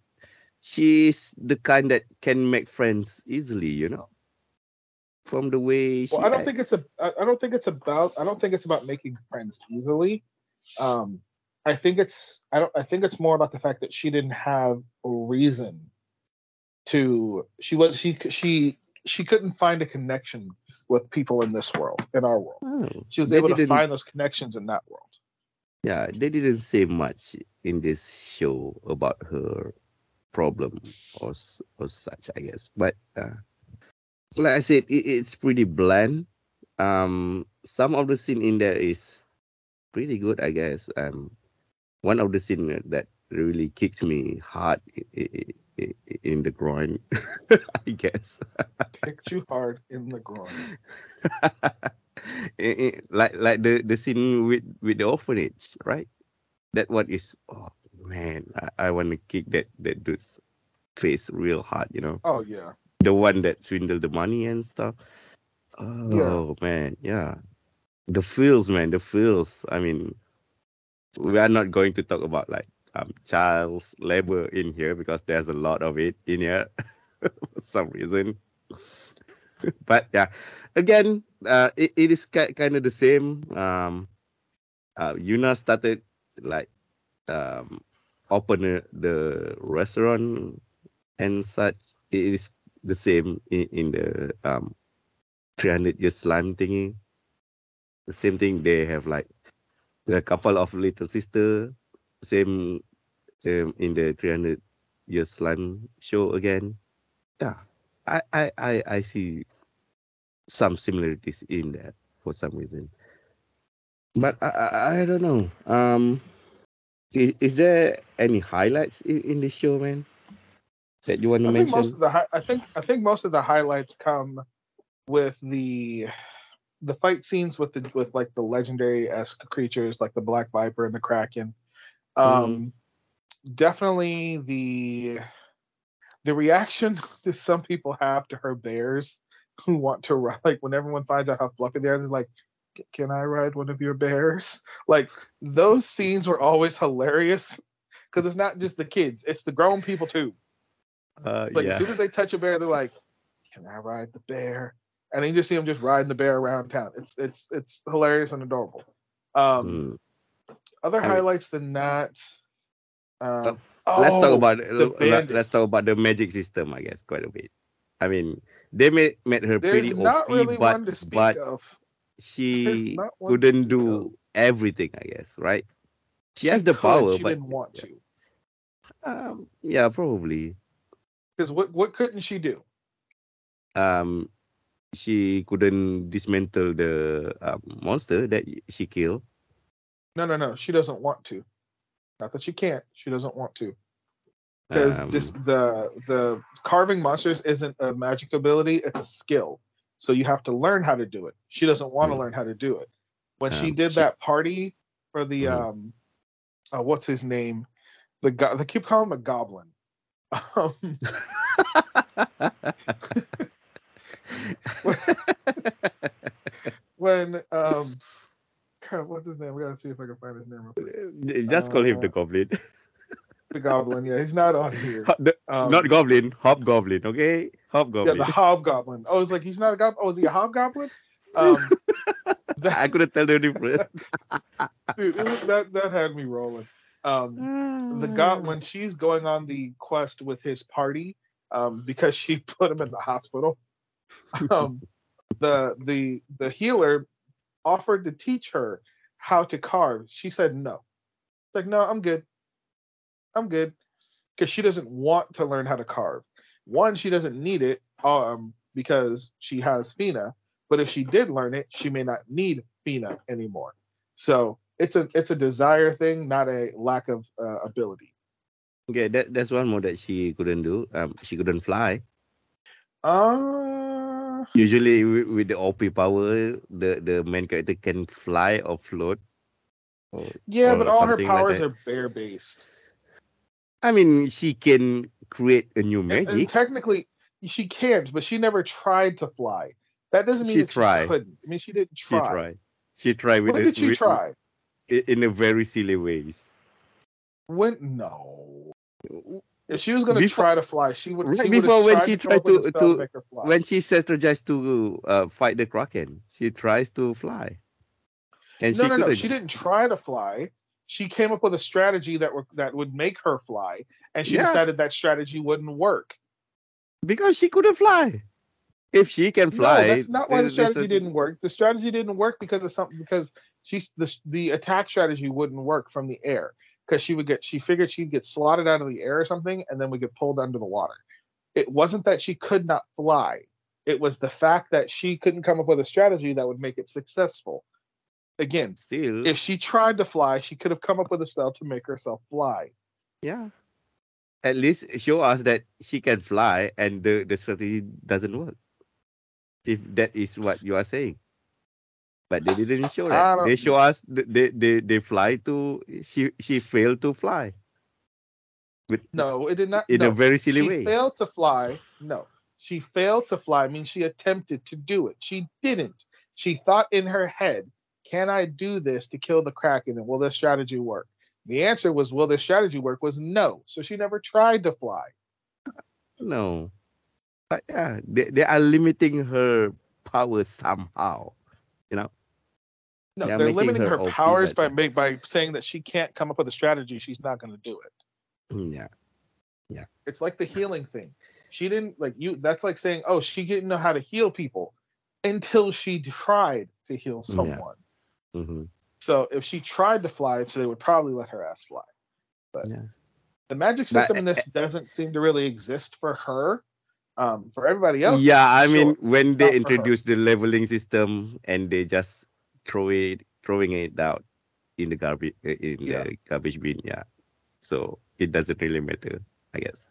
Speaker 2: she's the kind that can make friends easily, you know. From the way she
Speaker 1: Well, I don't think it's
Speaker 2: acts.
Speaker 1: a. I I don't think it's about. I don't think it's about making friends easily. Um, I think it's. I don't. I think it's more about the fact that she didn't have a reason to. She was. She. She. She couldn't find a connection with people in this world, in our world.
Speaker 2: Oh,
Speaker 1: She was able to find those connections in that world.
Speaker 2: Yeah, they didn't say much in this show about her problem or or such, I guess. But uh, like I said, it, it's pretty bland. Um, some of the scene in there is pretty good, I guess. Um, one of the scene that really kicks me hard in the groin, I guess.
Speaker 1: Kicked you hard in the groin.
Speaker 2: Like like the the scene with with the orphanage, right? That one is oh man, I, I want to kick that that dude's face real hard, you know.
Speaker 1: Oh yeah.
Speaker 2: The one that swindled the money and stuff. Oh man, yeah. The feels, man, the feels. I mean, we are not going to talk about like um child labor in here because there's a lot of it in here for some reason. but yeah, again, uh, it, it is ki- kind of the same. Um, uh, Yuna started like um open the restaurant and such. It is the same in, in the um 300 year slime thingy. The same thing. They have like a couple of little sister. Same um, in the 300 year slime show again. Yeah, I I I, I see some similarities in that for some reason. But I I, I don't know. Um, is, is there any highlights in, in this show, man? That you want to
Speaker 1: I think most of the. hi- I think. I think most of the highlights come with the the fight scenes with the with like the legendary esque creatures like the black viper and the kraken. Um, definitely the the reaction that some people have to her bears who want to ride like when everyone finds out how fluffy they are, they're like, can I ride one of your bears? Like those scenes were always hilarious because it's not just the kids, it's the grown people too.
Speaker 2: Uh,
Speaker 1: Like
Speaker 2: yeah.
Speaker 1: as soon as they touch a bear, they're like, "Can I ride the bear?" And then you just see them just riding the bear around town. It's it's it's hilarious and adorable. Um,
Speaker 2: Mm.
Speaker 1: Other
Speaker 2: I
Speaker 1: highlights than that. Um,
Speaker 2: let's talk
Speaker 1: oh,
Speaker 2: about
Speaker 1: the
Speaker 2: let, let's talk about the magic system, I guess, quite a bit. I mean, they made made her
Speaker 1: There's
Speaker 2: pretty
Speaker 1: not
Speaker 2: OP,
Speaker 1: really
Speaker 2: but
Speaker 1: one to speak
Speaker 2: but
Speaker 1: of.
Speaker 2: she couldn't do everything, I guess, right? She has the power,
Speaker 1: She
Speaker 2: but
Speaker 1: didn't want to.
Speaker 2: um, yeah, probably.
Speaker 1: Because what what couldn't she do?
Speaker 2: Um, she couldn't dismantle the um, monster that she killed.
Speaker 1: No, no, no. She doesn't want to. Not that she can't. She doesn't want to. Because
Speaker 2: Um,
Speaker 1: this the the carving monsters isn't a magic ability. It's a skill. So you have to learn how to do it. She doesn't want to
Speaker 2: Hmm.
Speaker 1: learn how to do it. When she
Speaker 2: Um,
Speaker 1: did
Speaker 2: she-
Speaker 1: that party for the
Speaker 2: Mhm.
Speaker 1: um, uh, what's his name? The go- they keep calling him a goblin. Um, when um, God, what's his name? We gotta see if I can find his name.
Speaker 2: Just call him the
Speaker 1: Uh,
Speaker 2: goblin.
Speaker 1: The goblin. Yeah, he's not on here.
Speaker 2: The-
Speaker 1: Um,
Speaker 2: Not goblin, hobgoblin, okay? Hobgoblin.
Speaker 1: Yeah, the hobgoblin. Oh, it's like he's not a goblin. Oh, is he a hobgoblin? Um, that,
Speaker 2: I couldn't tell the difference.
Speaker 1: dude, was, that that had me rolling. Um, the god when she's going on the quest with his party, um, because she put him in the hospital. Um, the the the healer offered to teach her how to carve. She said no. It's like no, I'm good. I'm good, because she doesn't want to learn how to carve. One, she doesn't need it, um, because she has Fina. But if she did learn it, she may not need Fina anymore. So it's a it's a desire thing, not a lack of uh, ability.
Speaker 2: Okay, that, that's one more that she couldn't do. Um, she couldn't fly.
Speaker 1: Uh,
Speaker 2: Usually with, with the OP power, the, the main character can fly or float. Or,
Speaker 1: yeah,
Speaker 2: or
Speaker 1: but all her
Speaker 2: something like
Speaker 1: powers are bear based.
Speaker 2: I mean, she can create a new
Speaker 1: And, and
Speaker 2: magic.
Speaker 1: technically, she can't, but she never tried to fly. That doesn't mean
Speaker 2: She
Speaker 1: that
Speaker 2: tried.
Speaker 1: she couldn't. I mean, she didn't try.
Speaker 2: She tried. She tried with a-
Speaker 1: did she
Speaker 2: with-
Speaker 1: try?
Speaker 2: In a very silly ways.
Speaker 1: When no. If she was gonna
Speaker 2: Before-
Speaker 1: try to fly, she would.
Speaker 2: Right
Speaker 1: she
Speaker 2: before when she
Speaker 1: to
Speaker 2: tried to- to-
Speaker 1: fly.
Speaker 2: When she strategized to uh, fight the Kraken, she tries to fly. And
Speaker 1: no,
Speaker 2: she
Speaker 1: no, no.
Speaker 2: couldn't.
Speaker 1: She didn't try to fly. She came up with a strategy that were, that would make her fly, and she
Speaker 2: Yeah.
Speaker 1: decided that strategy wouldn't work.
Speaker 2: Because she couldn't fly. If she can fly,
Speaker 1: no, that's not why the strategy
Speaker 2: is-
Speaker 1: didn't work. The strategy didn't work because of something because she's the the attack strategy wouldn't work from the air because she would get she figured she'd get slotted out of the air or something and then we get pulled under the water. It wasn't that she could not fly. It was the fact that she couldn't come up with a strategy that would make it successful. Again,
Speaker 2: Still,
Speaker 1: if she tried to fly, she could have come up with a spell to make herself fly.
Speaker 2: yeah. At least show us that she can fly and the, the strategy doesn't work. If that is what you are saying. But they didn't show that. They show us they, they they fly to she she failed to fly. With,
Speaker 1: No, it did not.
Speaker 2: in
Speaker 1: no.
Speaker 2: a very silly
Speaker 1: she
Speaker 2: way.
Speaker 1: failed to fly. No, she failed to fly. I mean, she attempted to do it. She didn't. She thought in her head, "Can I do this to kill the kraken? And will this strategy work?" The answer was, "Will this strategy work?" Was no. So she never tried to fly.
Speaker 2: No. But yeah, they, they are limiting her power somehow. You know?
Speaker 1: No,
Speaker 2: They're
Speaker 1: they're limiting
Speaker 2: her
Speaker 1: her powers by make by saying that she can't come up with a strategy. She's not going to do it.
Speaker 2: Yeah, Yeah.
Speaker 1: It's like the healing thing. She didn't like you. That's like saying, "Oh, she didn't know how to heal people until she tried to heal
Speaker 2: Yeah.
Speaker 1: someone."
Speaker 2: hmm
Speaker 1: So if she tried to fly, so they would probably let her ass fly. But
Speaker 2: Yeah.
Speaker 1: the magic
Speaker 2: But-
Speaker 1: system in this doesn't seem to really exist for her. Um, for everybody else,
Speaker 2: Yeah, I mean when they introduce the leveling system and they just throw it throwing it out in the garbage in
Speaker 1: Yeah.
Speaker 2: the garbage bin, yeah. So it doesn't really matter, I guess.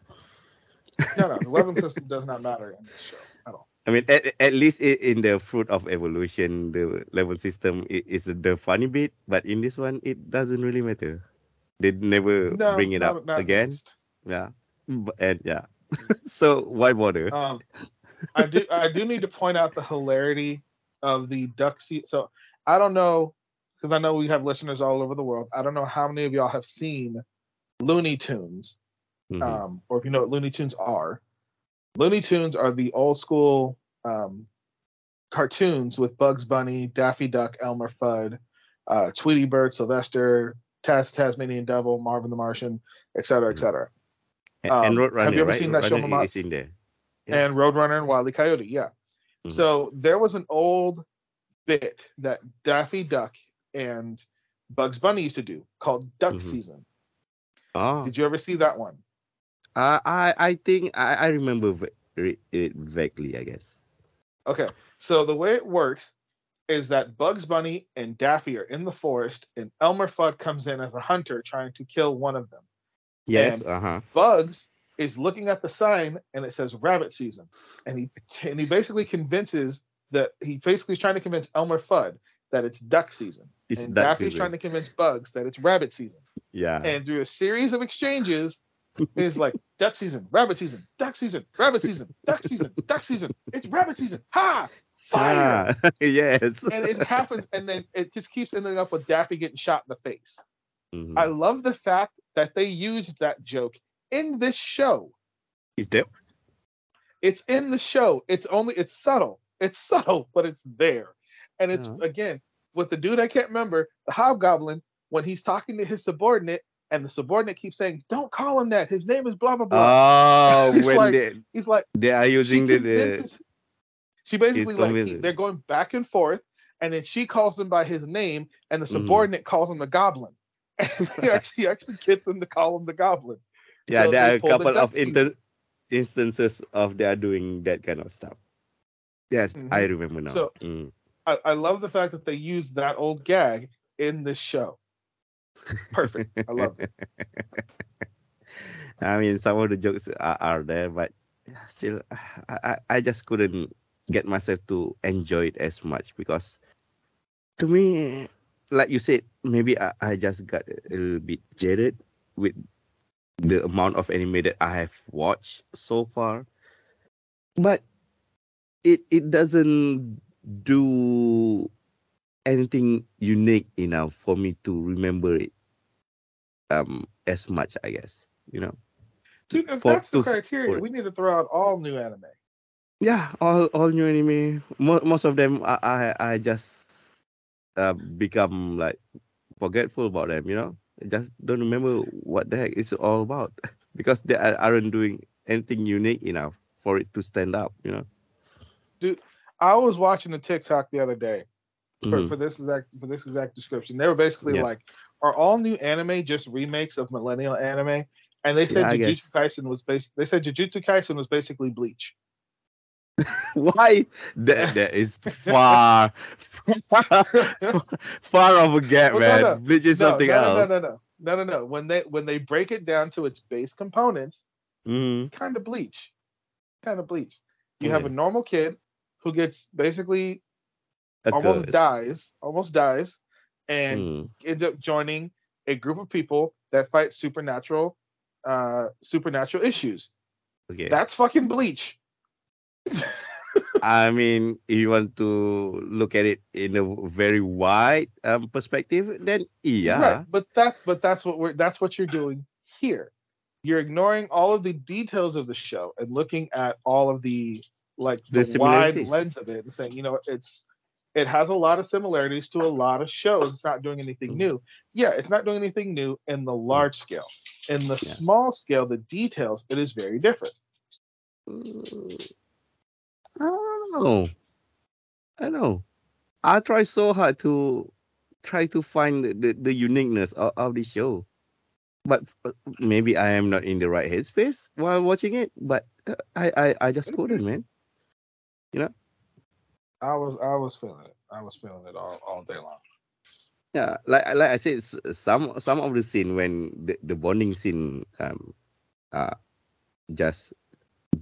Speaker 1: no, no, the leveling system does not matter in this show at all.
Speaker 2: I mean, at, at least in the fruit of evolution, the level system is the funny bit, but in this one, it doesn't really matter. They never
Speaker 1: No,
Speaker 2: bring it
Speaker 1: not-
Speaker 2: up
Speaker 1: not
Speaker 2: again.
Speaker 1: exist.
Speaker 2: Yeah, and yeah. so why bother?
Speaker 1: Um, I do I do need to point out the hilarity of the duck seat. So I don't know because I know we have listeners all over the world. I don't know how many of y'all have seen Looney Tunes,
Speaker 2: Mhm.
Speaker 1: um, or if you know what Looney Tunes are. Looney Tunes are the old school um, cartoons with Bugs Bunny, Daffy Duck, Elmer Fudd, uh, Tweety Bird, Sylvester, Taz, Tasmanian Devil, Marvin the Martian, et cetera, et
Speaker 2: Mhm.
Speaker 1: cetera.
Speaker 2: And
Speaker 1: um,
Speaker 2: Roadrunner,
Speaker 1: have you ever
Speaker 2: right?
Speaker 1: seen that show,
Speaker 2: Roadrunner
Speaker 1: Mamat?
Speaker 2: is in there.
Speaker 1: And Roadrunner and Wile E. Coyote, yeah.
Speaker 2: Mhm.
Speaker 1: So there was an old bit that Daffy Duck and Bugs Bunny used to do called Duck
Speaker 2: Mhm.
Speaker 1: Season.
Speaker 2: Oh,
Speaker 1: Did you ever see that one?
Speaker 2: uh, I I think I, I remember it vaguely, I guess.
Speaker 1: Okay. So the way it works is that Bugs Bunny and Daffy are in the forest, and Elmer Fudd comes in as a hunter trying to kill one of them.
Speaker 2: Yes, uh huh.
Speaker 1: Bugs is looking at the sign and it says rabbit season. And he and he basically convinces that he basically is trying to convince Elmer Fudd that it's duck season.
Speaker 2: It's
Speaker 1: and
Speaker 2: duck
Speaker 1: Daffy's
Speaker 2: season.
Speaker 1: trying to convince Bugs that it's rabbit season.
Speaker 2: Yeah.
Speaker 1: And through a series of exchanges, it's like duck season, rabbit season, duck season, rabbit season, duck season, duck season. It's rabbit season. Ha! Fire!
Speaker 2: Ah, yes.
Speaker 1: And it happens, and then it just keeps ending up with Daffy getting shot in the face.
Speaker 2: Mhm.
Speaker 1: I love the fact that they used that joke in this show.
Speaker 2: He's there?
Speaker 1: It's in the show. It's only it's subtle. It's subtle, but it's there. And it's
Speaker 2: Yeah.
Speaker 1: again with the dude I can't remember, the hobgoblin, when he's talking to his subordinate, and the subordinate keeps saying, Don't call him that. His name is blah blah blah.
Speaker 2: Oh,
Speaker 1: It's
Speaker 2: when
Speaker 1: like-
Speaker 2: they,
Speaker 1: he's like
Speaker 2: they are using the, the
Speaker 1: she basically like he- they're going back and forth, and then she calls him by his name, and the
Speaker 2: Mhm.
Speaker 1: subordinate calls him the goblin. And he actually actually gets him to call him the goblin.
Speaker 2: yeah,
Speaker 1: so
Speaker 2: there are a couple of inter- instances of they are doing that kind of stuff. Yes,
Speaker 1: Mhm.
Speaker 2: I remember now.
Speaker 1: So-
Speaker 2: Mm.
Speaker 1: I, I love the fact that they used that old gag in this show. Perfect. I love it.
Speaker 2: I mean, some of the jokes are, are there, but still, I, I, I just couldn't get myself to enjoy it as much because, to me, like you said, maybe I, I just got a little bit jaded with the amount of anime that I have watched so far. But it it doesn't do anything unique enough for me to remember it um as much, I guess. You know.
Speaker 1: Dude, if
Speaker 2: For-
Speaker 1: that's the
Speaker 2: to-
Speaker 1: criteria, we need to throw out all new anime.
Speaker 2: Yeah, all all new anime. Mo- most of them, I I, I just uh, become like forgetful about them. You know, just don't remember what the heck it's all about because they are- aren't doing anything unique enough for it to stand up. You know.
Speaker 1: Dude, I was watching a TikTok the other day for,
Speaker 2: Mhm.
Speaker 1: for this exact for this exact description. They were basically
Speaker 2: Yeah.
Speaker 1: like, "Are all new anime just remakes of millennial anime?" And they said
Speaker 2: Yeah,
Speaker 1: Jujutsu. Kaisen was bas- They said Jujutsu Kaisen was basically Bleach.
Speaker 2: Why? That that is far, far, far of a gap,
Speaker 1: Oh, no,
Speaker 2: man.
Speaker 1: no.
Speaker 2: Bleach is
Speaker 1: no,
Speaker 2: something
Speaker 1: no,
Speaker 2: else.
Speaker 1: No, no, no, no, no, no. When they when they break it down to its base components,
Speaker 2: Mhm.
Speaker 1: kind of Bleach, kind of Bleach. You have a normal kid who gets basically
Speaker 2: A
Speaker 1: almost
Speaker 2: curse.
Speaker 1: dies, almost dies, and
Speaker 2: Mm.
Speaker 1: ends up joining a group of people that fight supernatural, uh, supernatural issues.
Speaker 2: Okay.
Speaker 1: That's fucking Bleach.
Speaker 2: I mean, if you want to look at it in a very wide um, perspective, then yeah.
Speaker 1: Right, but that's but that's what we're that's what you're doing here. You're ignoring all of the details of the show and looking at all of the like
Speaker 2: The
Speaker 1: the, wide lens of it and saying, you know, it's it has a lot of similarities to a lot of shows. It's not doing anything
Speaker 2: Mhm.
Speaker 1: new. Yeah, it's not doing anything new in the large scale. In the
Speaker 2: Yeah.
Speaker 1: small scale, the details, it is very different.
Speaker 2: I don't know. I know. I try so hard to try to find the, the, the uniqueness of, of the show. But uh, maybe I am not in the right headspace while watching it. But uh, I, I, I just couldn't, man. You know.
Speaker 1: I was I was feeling it. I was feeling it all, all day long.
Speaker 2: Yeah, like like I said, some some of the scene when the, the bonding scene um uh just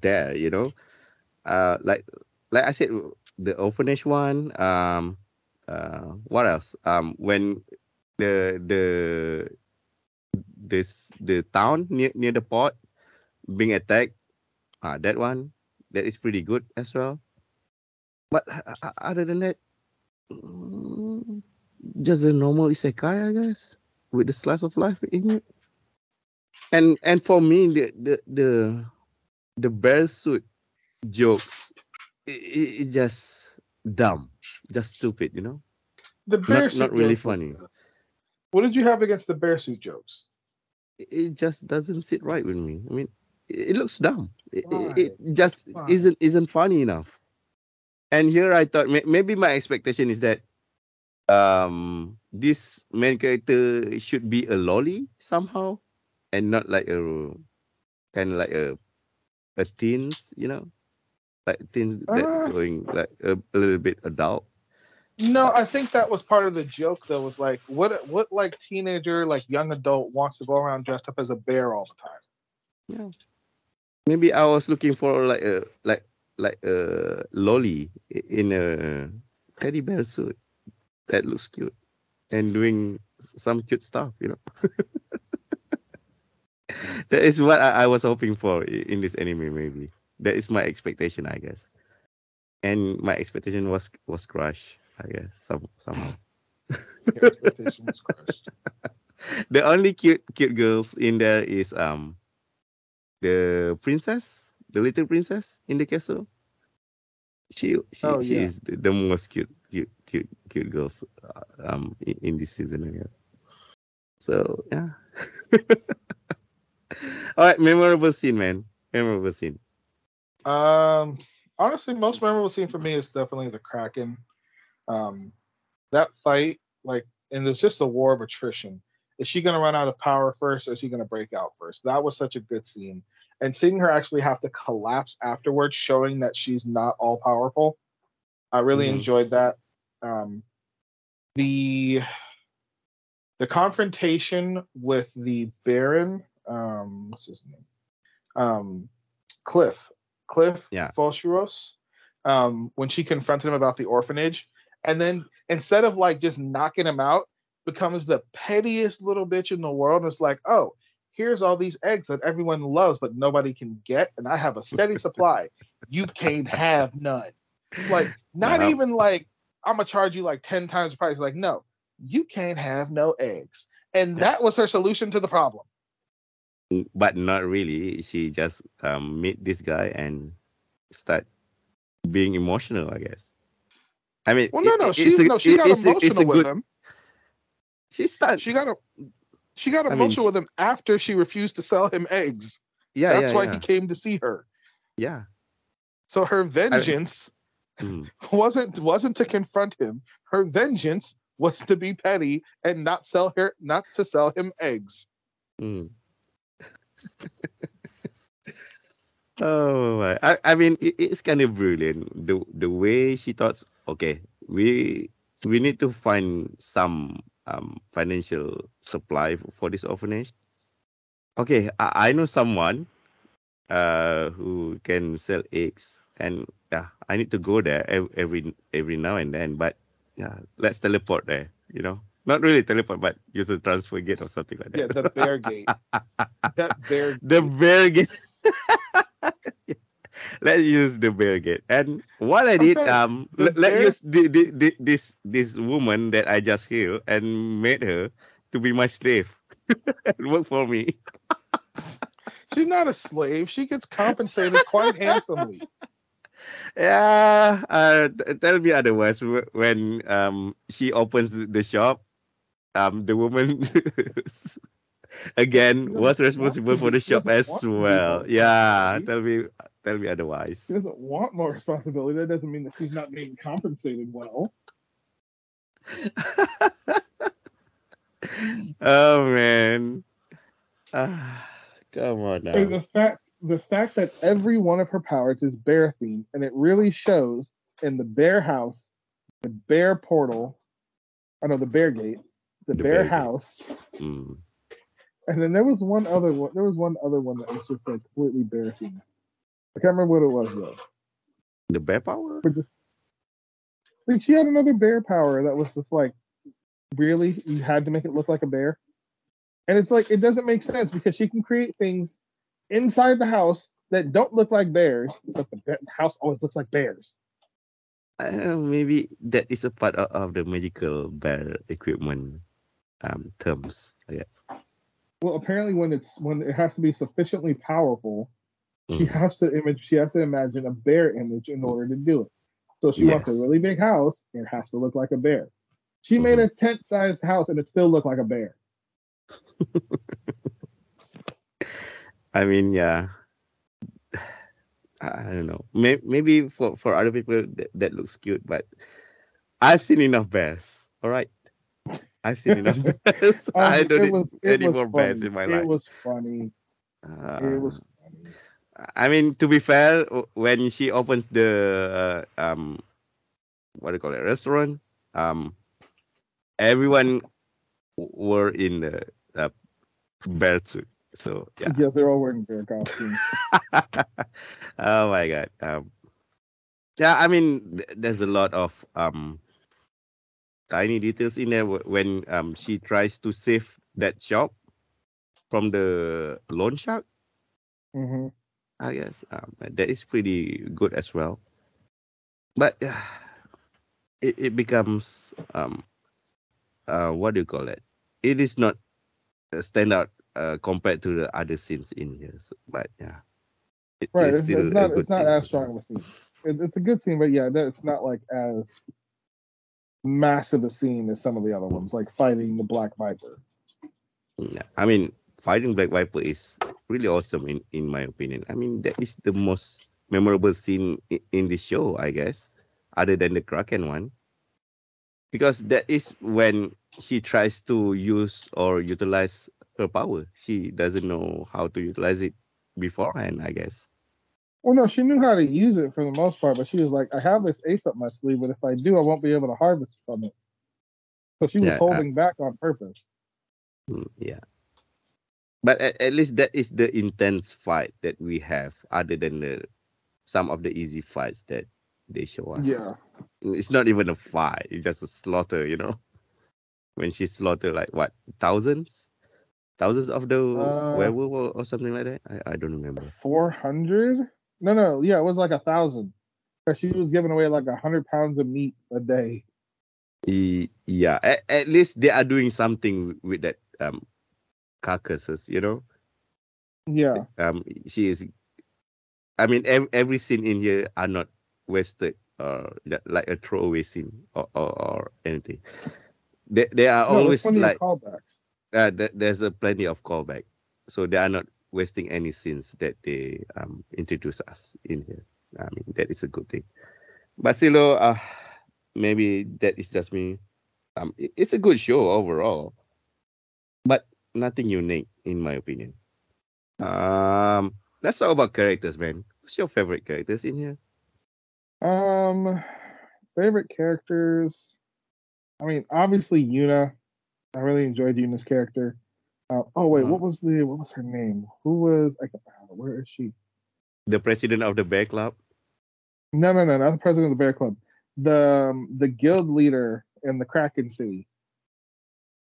Speaker 2: there, you know, uh like like I said, the orphanage one, um, uh, what else? Um, when the the this the town near near the port being attacked, uh, that one that is pretty good as well. But uh, uh, other than that, mm, just a normal isekai, I guess, with the slice of life in it. And and for me, the the the, the bear suit jokes it's just dumb, just stupid, you know.
Speaker 1: The bear
Speaker 2: Not
Speaker 1: suit
Speaker 2: not really funny.
Speaker 1: What did you have against the bear suit jokes?
Speaker 2: It it just doesn't sit right with me. I mean, it, it looks dumb. It, it, it just
Speaker 1: Why?
Speaker 2: isn't isn't funny enough. And here I thought may, maybe my expectation is that um this main character should be a loli somehow and not like a kind of like a a teens, you know, like teens that
Speaker 1: Uh.
Speaker 2: going like a, a little bit adult.
Speaker 1: No, I think that was part of the joke though, was like what what like teenager, like young adult wants to go around dressed up as a bear all the time.
Speaker 2: Yeah. Maybe I was looking for like a like like a loli in a teddy bear suit that looks cute and doing some cute stuff, you know. that is what I, I was hoping for in this anime. Maybe that is my expectation, I guess. And my expectation was was crushed, I guess, some somehow.
Speaker 1: Your expectation was crushed.
Speaker 2: the only cute cute girls in there is um the princess, the little princess in the castle. She she,
Speaker 1: Oh,
Speaker 2: she
Speaker 1: yeah.
Speaker 2: is the, the most cute cute cute cute girls uh, um in, in this season I guess. So yeah. All right, memorable scene, man. Memorable scene.
Speaker 1: Um, honestly, most memorable scene for me is definitely the Kraken. Um, that fight, like, and there's just a war of attrition. Is she gonna run out of power first, or is he gonna break out first? That was such a good scene, and seeing her actually have to collapse afterwards, showing that she's not all powerful. I really
Speaker 2: Mhm.
Speaker 1: enjoyed that. Um, the the confrontation with the Baron, um, what's his name? Um, Cliff, Cliff
Speaker 2: Yeah.
Speaker 1: Volshuros, um, when she confronted him about the orphanage, and then instead of like just knocking him out, becomes the pettiest little bitch in the world. And it's like, oh, here's all these eggs that everyone loves, but nobody can get, and I have a steady supply. You can't have none. Like, not
Speaker 2: Wow.
Speaker 1: even like I'm gonna charge you like 10 times the price. Like, no, you can't have no eggs. And that was her solution to the problem.
Speaker 2: But not really. She just um meet this guy and start being emotional, I guess. I mean,
Speaker 1: Well, no, no,
Speaker 2: it-
Speaker 1: she
Speaker 2: a-
Speaker 1: no, she got
Speaker 2: it's a- it's
Speaker 1: emotional with him.
Speaker 2: She started.
Speaker 1: She got a she got
Speaker 2: I mean,
Speaker 1: emotional with him after she refused to sell him eggs.
Speaker 2: yeah,
Speaker 1: That's
Speaker 2: yeah,
Speaker 1: why
Speaker 2: yeah.
Speaker 1: he came to see her.
Speaker 2: yeah.
Speaker 1: So her vengeance
Speaker 2: Mm.
Speaker 1: wasn't wasn't to confront him. Her vengeance was to be petty and not sell her not to sell him eggs.
Speaker 2: Mm. Oh! I, I mean, it, it's kind of brilliant the the way she thought. Okay, we we need to find some um financial supply for, this orphanage. Okay, I, I know someone uh who can sell eggs, and yeah, I need to go there ev- every every now and then. But yeah, let's teleport there. You know, not really teleport, but use a transfer gate or something like that.
Speaker 1: Yeah, the bear gate. that bear
Speaker 2: the
Speaker 1: gate.
Speaker 2: bear gate. Let's use the bear gate. And what I did,
Speaker 1: Okay,
Speaker 2: um,
Speaker 1: the
Speaker 2: let,
Speaker 1: bear-
Speaker 2: use the, the, the, this this woman that I just healed and made her to be my slave and work for me.
Speaker 1: She's not a slave. She gets compensated quite handsomely.
Speaker 2: Yeah, uh, t- tell me otherwise. When um she opens the shop, um the woman again was responsible for the shop as
Speaker 1: want to be
Speaker 2: well. Yeah, tell me tell me otherwise.
Speaker 1: She doesn't want more responsibility. That doesn't mean that she's not being compensated well.
Speaker 2: oh man. Ah, come on
Speaker 1: And
Speaker 2: now.
Speaker 1: the fact the fact that every one of her powers is bear themed, and it really shows in the bear house, the bear portal, I know the bear gate, the,
Speaker 2: The
Speaker 1: bear,
Speaker 2: gate.
Speaker 1: house,
Speaker 2: Mm.
Speaker 1: and then there was one other one. There was one other one that was just like completely bear themed. I can't remember what it was though.
Speaker 2: The bear power?
Speaker 1: But just like she had another bear power that was just like really you had to make it look like a bear. And it's like it doesn't make sense because she can create things inside the house that don't look like bears, but the house always looks like bears.
Speaker 2: I maybe that is a part of, of the magical bear equipment um terms, I guess.
Speaker 1: Well, apparently, when it's when it has to be sufficiently powerful, she
Speaker 2: Mm.
Speaker 1: has to image. She has to imagine a bear image in order to do it. So she wants a really big house. And it has to look like a bear. She made
Speaker 2: Mhm.
Speaker 1: a tent-sized house, and it still looked like a bear.
Speaker 2: I mean, yeah. I I don't know. Maybe for, for other people that, that looks cute, but I've seen enough bears. All right. I've seen enough.
Speaker 1: Um,
Speaker 2: I don't need
Speaker 1: was, it
Speaker 2: any more
Speaker 1: funny.
Speaker 2: in my
Speaker 1: it
Speaker 2: life.
Speaker 1: It was funny. it was
Speaker 2: Uh,
Speaker 1: funny.
Speaker 2: I mean, to be fair, when she opens the uh, um, what do you call it, restaurant, um, everyone w- were in the uh, bear suit. So yeah.
Speaker 1: Yeah, they're all wearing bear costumes.
Speaker 2: oh my god. Um, yeah, I mean, th- there's a lot of um tiny details in there when um she tries to save that shop from the loan shark.
Speaker 1: hmm
Speaker 2: I guess um, that is pretty good as well. But uh, it it becomes um uh what do you call it? It is not a standout uh, compared to the other scenes in here. So, but yeah, it
Speaker 1: Right. It's,
Speaker 2: still
Speaker 1: it's
Speaker 2: a
Speaker 1: not. It's not as strong of a scene. It, it's a good scene, but yeah, it's not like as massive a scene as some of the other ones, like fighting the Black Viper.
Speaker 2: Yeah, I mean, fighting Black Viper is really awesome in in my opinion. I mean, that is the most memorable scene in, in the show, I guess, other than the Kraken one, because that is when she tries to use or utilize her power. She doesn't know how to utilize it beforehand, I guess.
Speaker 1: Well, no, she knew how to use it for the most part, but she was like, "I have this ace up my sleeve, but if I do, I won't be able to harvest from it." So she was
Speaker 2: Yeah,
Speaker 1: holding back on purpose.
Speaker 2: Mm, yeah. But at, at least that is the intense fight that we have, other than the some of the easy fights that they show us.
Speaker 1: Yeah.
Speaker 2: it's not even a fight it's just a slaughter you know when she slaughtered, like what thousands thousands of the
Speaker 1: Uh,
Speaker 2: werewolf or, or something like that I, I don't remember
Speaker 1: Four hundred? No, no, yeah, it was like a thousand. She was giving away like a hundred pounds of meat a day.
Speaker 2: Yeah at, at least they are doing something with that um carcasses you know
Speaker 1: Yeah.
Speaker 2: um she is i mean ev- every scene in here are not wasted or like a throwaway scene or, or, or anything they, they are
Speaker 1: No,
Speaker 2: always like
Speaker 1: callbacks.
Speaker 2: uh, th- there's a plenty of callback, so they are not wasting any scenes that they um introduce us in here. I mean that is a good thing. But still, uh, maybe that is just me. Um, it- it's a good show overall, but nothing unique in my opinion. Um, let's talk about characters, man. What's your favorite characters in here?
Speaker 1: Um, favorite characters. I mean, obviously Yuna. I really enjoyed Yuna's character. Uh, oh wait,
Speaker 2: Mhm.
Speaker 1: what was the what was her name? Who was I? Where is she?
Speaker 2: The president of the Bear Club.
Speaker 1: No, no, no, not the president of the Bear Club. The um, the guild leader in the Kraken City.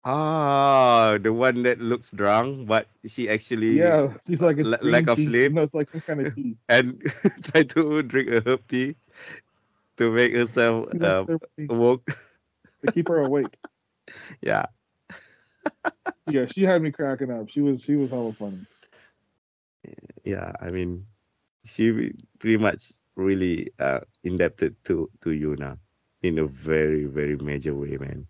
Speaker 2: Ah, the one that looks drunk, but she actually
Speaker 1: Yeah, she's like a
Speaker 2: la- lack of
Speaker 1: tea-
Speaker 2: sleep.
Speaker 1: No, it's like some kind of tea.
Speaker 2: and try to drink a herb tea to make herself um,
Speaker 1: therapy to keep her awake.
Speaker 2: Yeah,
Speaker 1: Yeah, she had me cracking up. She was she was hella funny.
Speaker 2: yeah. I mean, she pretty much really uh, indebted to to Yuna in a very very major way, man.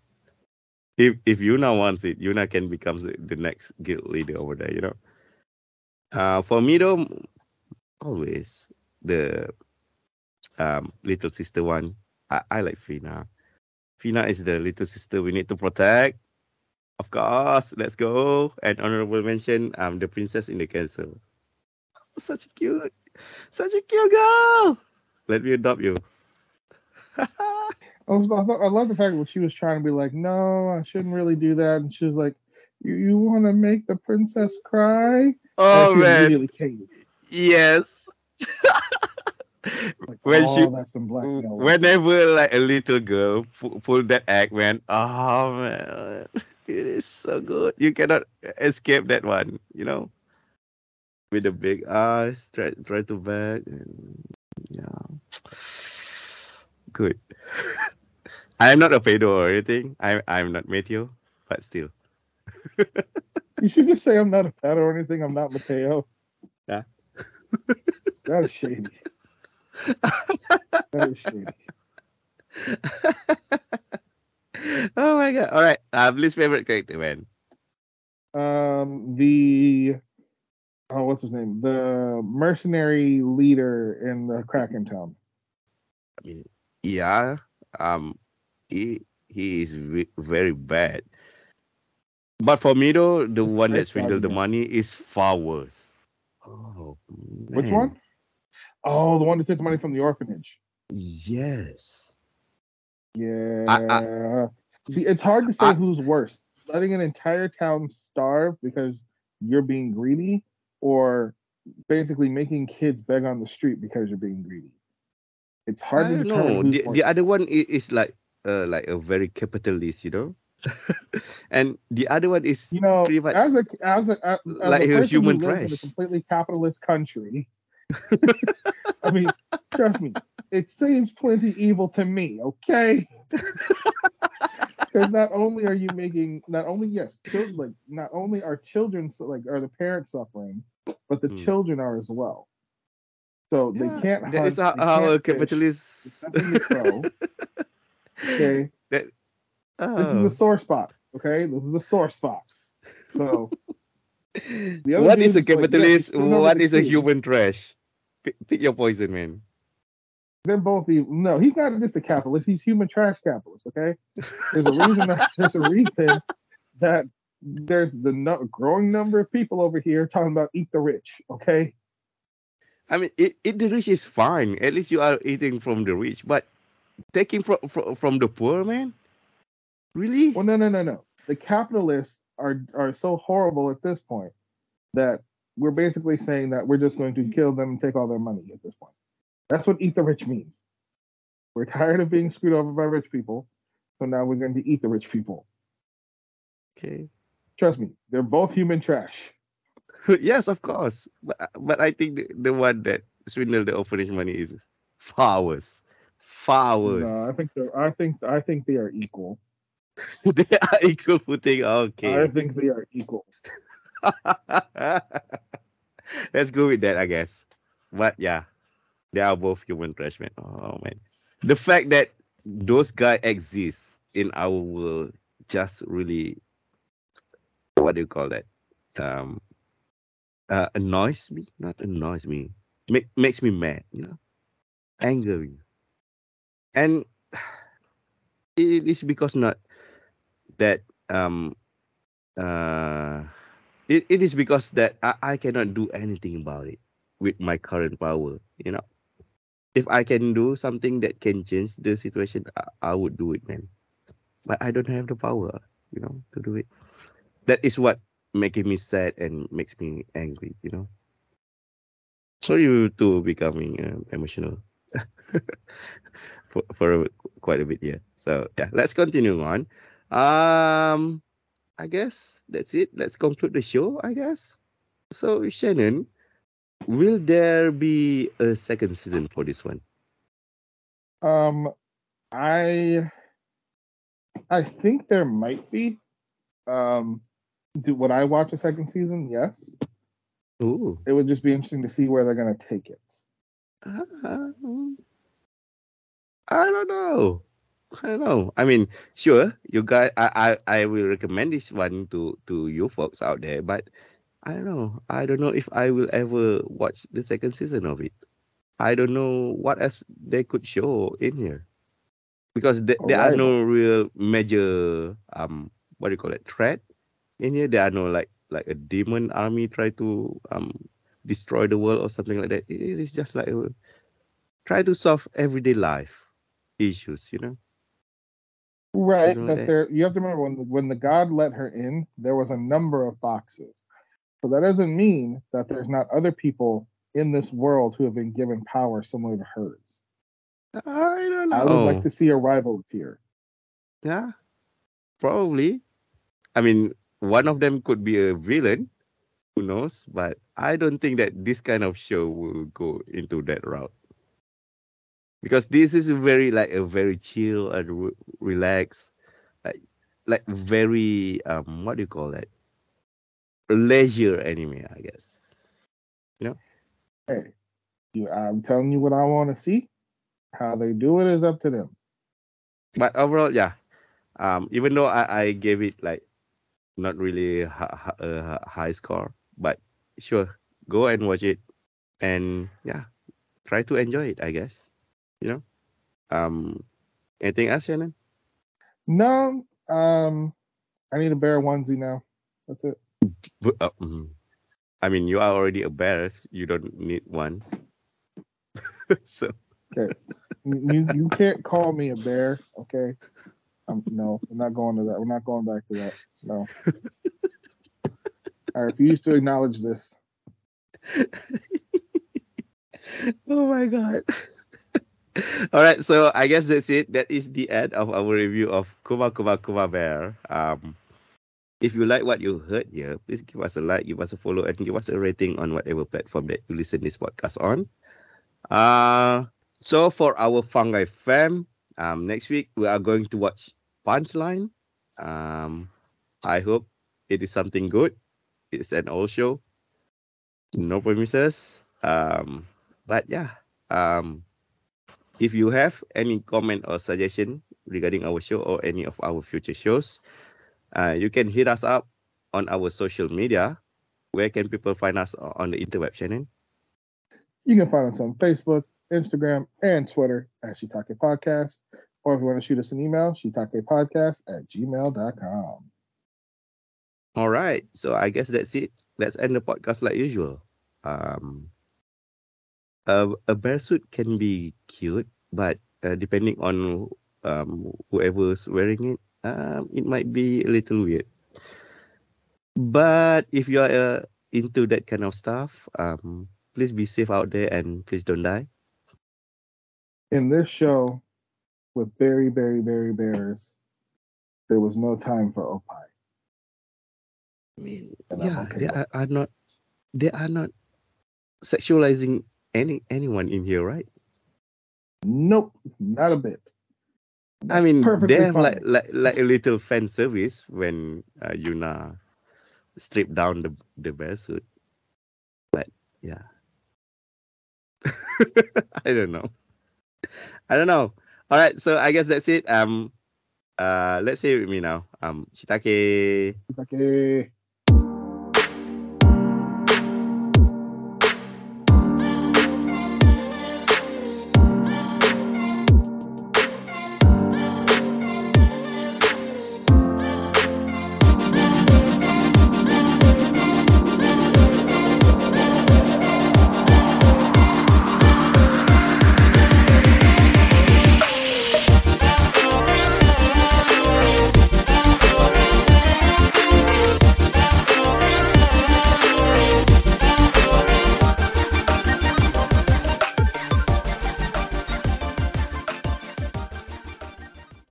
Speaker 2: If if Yuna wants it, Yuna can become the, next guild leader over there. You know. Uh, for me though, always the um little sister one. I, I like Fina. Fina is the little sister we need to protect. Of course, let's go. And honorable mention, um, the princess in the castle. Such a cute, such a cute girl. Let me adopt you.
Speaker 1: I, was, I, thought, I love the fact that she was trying to be like, no, I shouldn't really do that, and she was like, you, you want to make the princess cry?
Speaker 2: oh
Speaker 1: and she
Speaker 2: man, yes.
Speaker 1: Like,
Speaker 2: when
Speaker 1: oh,
Speaker 2: she,
Speaker 1: that's some blackmail.
Speaker 2: whenever like a little girl pu- pull that act, man. Oh man, it is so good. You cannot escape that one. You know, with the big eyes, try try to back, and yeah. good. I'm not a pedo or anything. I'm I'm not Matthew, but still.
Speaker 1: You should just say I'm not a pet or anything. I'm not Mateo.
Speaker 2: Yeah.
Speaker 1: that is shady. That is shady.
Speaker 2: oh my god! All right, um, least favorite character, man.
Speaker 1: Um, the oh, what's his name? The mercenary leader in the Kraken town.
Speaker 2: I mean, yeah, um, he he is ve- very bad. But for me though, the one
Speaker 1: very
Speaker 2: that swindled the money is far worse. Oh,
Speaker 1: Which one? Oh, the one that took the money from the orphanage.
Speaker 2: Yes.
Speaker 1: Yeah. See, it's hard to say
Speaker 2: I-
Speaker 1: who's worse. Letting an entire town starve because you're being greedy, or basically making kids beg on the street because you're being greedy. It's hard
Speaker 2: I
Speaker 1: to determine
Speaker 2: know. The, the other one is, like uh like a very capitalist, you know, and the other one is
Speaker 1: you know, as a as a as
Speaker 2: like
Speaker 1: a
Speaker 2: a human
Speaker 1: who lives in a completely capitalist country. I mean, trust me, it seems plenty evil to me. Okay. Because not only are you making, not only yes, children, like not only are children like are the parents suffering, but the
Speaker 2: Hmm.
Speaker 1: children are as well. So they can't.
Speaker 2: That is
Speaker 1: hunt,
Speaker 2: how,
Speaker 1: they
Speaker 2: how a
Speaker 1: can't fish,
Speaker 2: capitalist.
Speaker 1: there's nothing to. Okay, this is
Speaker 2: Oh.
Speaker 1: a sore spot. Okay, this is a sore spot. So the other
Speaker 2: What is a
Speaker 1: is like, yeah,
Speaker 2: capitalist? what is a human trash? Pick, pick your poison, man.
Speaker 1: They're both evil. No, he's not just a capitalist. He's human trash capitalist. Okay. There's a reason. That, there's a reason that there's the no, growing number of people over here talking about eat the rich. Okay.
Speaker 2: I mean, it, it the rich is fine. At least you are eating from the rich, but taking from from, from the poor, man. Really?
Speaker 1: Well, no, no, no, no. The capitalists are are so horrible at this point that we're basically saying that we're just going to kill them and take all their money at this point. That's what eat the rich means. We're tired of being screwed over by rich people, so now we're going to eat the rich people.
Speaker 2: Okay.
Speaker 1: Trust me, they're both human trash.
Speaker 2: yes, of course. But but I think the, the one that swindled the orphanage money is far worse. Far worse.
Speaker 1: No, I think they're, I think I think they are equal.
Speaker 2: They are equal footing. Okay.
Speaker 1: I think they are equal.
Speaker 2: Let's go with that, I guess. But yeah, they are both human trash, man. Oh man, the fact that those guys exist in our world just really, what do you call that? Um, uh, annoys me. Not annoys me. Make, makes me mad. You know, angry. And it is because not that um uh it, it is because that I, I cannot do anything about it with my current power you know? If i can do something that can change the situation I, I would do it man. But i don't have the power you know to do it. That is what making me sad and makes me angry you know? Sorry to becoming um, emotional for, for quite a bit yeah. So yeah let's continue on um I guess that's it. Let's conclude the show, I guess. So, Shannon, will there be a second season for this one?
Speaker 1: Um, I I think there might be. Um, do would I watch a second season? Yes.
Speaker 2: Ooh.
Speaker 1: It would just be interesting to see where they're gonna take it.
Speaker 2: Uh, I don't know. I don't know. I mean, sure, you guys, I, I, I will recommend this one to to you folks out there, but I don't know. I don't know if I will ever watch the second season of it. I don't know what else they could show in here because th- there are no real major um what do you call it threat in here. There are no like like a demon army try to um destroy the world or something like that. It is just like a, try to solve everyday life issues, you know.
Speaker 1: Right, but
Speaker 2: that-
Speaker 1: there you have to remember when when the god let her in, there was a number of boxes. So that doesn't mean that there's not other people in this world who have been given power similar to hers.
Speaker 2: I don't know.
Speaker 1: I would like oh. to see a rival appear.
Speaker 2: Yeah, probably. I mean, one of them could be a villain. Who knows? But I don't think that this kind of show will go into that route. Because this is very like a very chill and re- relaxed, like like very um what do you call that? Leisure anime, I guess.
Speaker 1: Hey, you, I'm telling you what I want to see. How they do it is up to them.
Speaker 2: But overall, yeah. Um, even though I, I gave it like not really a high score, but sure, go and watch it, and yeah, try to enjoy it. I guess, you know. Um, anything else, Shannon?
Speaker 1: No, um, I need a bear onesie now. That's it.
Speaker 2: But, uh, mm, I mean, you are already a bear. You don't need one. so
Speaker 1: Okay, you you can't call me a bear. Okay, um, no, we're not going to that. We're not going back to that. No. I refuse to acknowledge this.
Speaker 2: oh my god. All right, so I guess that's it. That is the end of our review of Kuma Kuma Kuma Bear. Um, if you like what you heard here, please give us a like, give us a follow, and give us a rating on whatever platform that you listen this podcast on. Uh, so for our Fungi fam, um, next week we are going to watch Punchline. Um, I hope it is something good. It's an old show. No promises. Um, but yeah. Um, if you have any comment or suggestion regarding our show or any of our future shows, uh, you can hit us up on our social media. Where can people find us on the interweb, Shannon?
Speaker 1: You can find us on Facebook, Instagram, and Twitter at Shiitake Podcast. Or if you want to shoot us an email, shiitakepodcast at gmail.com.
Speaker 2: All right. So I guess that's it. Let's end the podcast like usual. Um, a, a bear suit can be cute, but uh, depending on um, whoever's wearing it, um, it might be a little weird. But if you are uh, into that kind of stuff, um, please be safe out there and please don't die.
Speaker 1: In this show, with very, very, very bears, there was no time for Opie.
Speaker 2: I mean,
Speaker 1: And
Speaker 2: yeah,
Speaker 1: okay
Speaker 2: they are, are not, they are not sexualizing any anyone in here, right?
Speaker 1: Nope, not a bit.
Speaker 2: I mean,
Speaker 1: Perfectly
Speaker 2: they have
Speaker 1: fine.
Speaker 2: like like like a little fan service when uh, Yuna stripped down the the bear suit, but yeah, I don't know. I don't know. All right, so I guess that's it. Um, uh, let's say with me now. Um,
Speaker 1: Shiitake. Eh,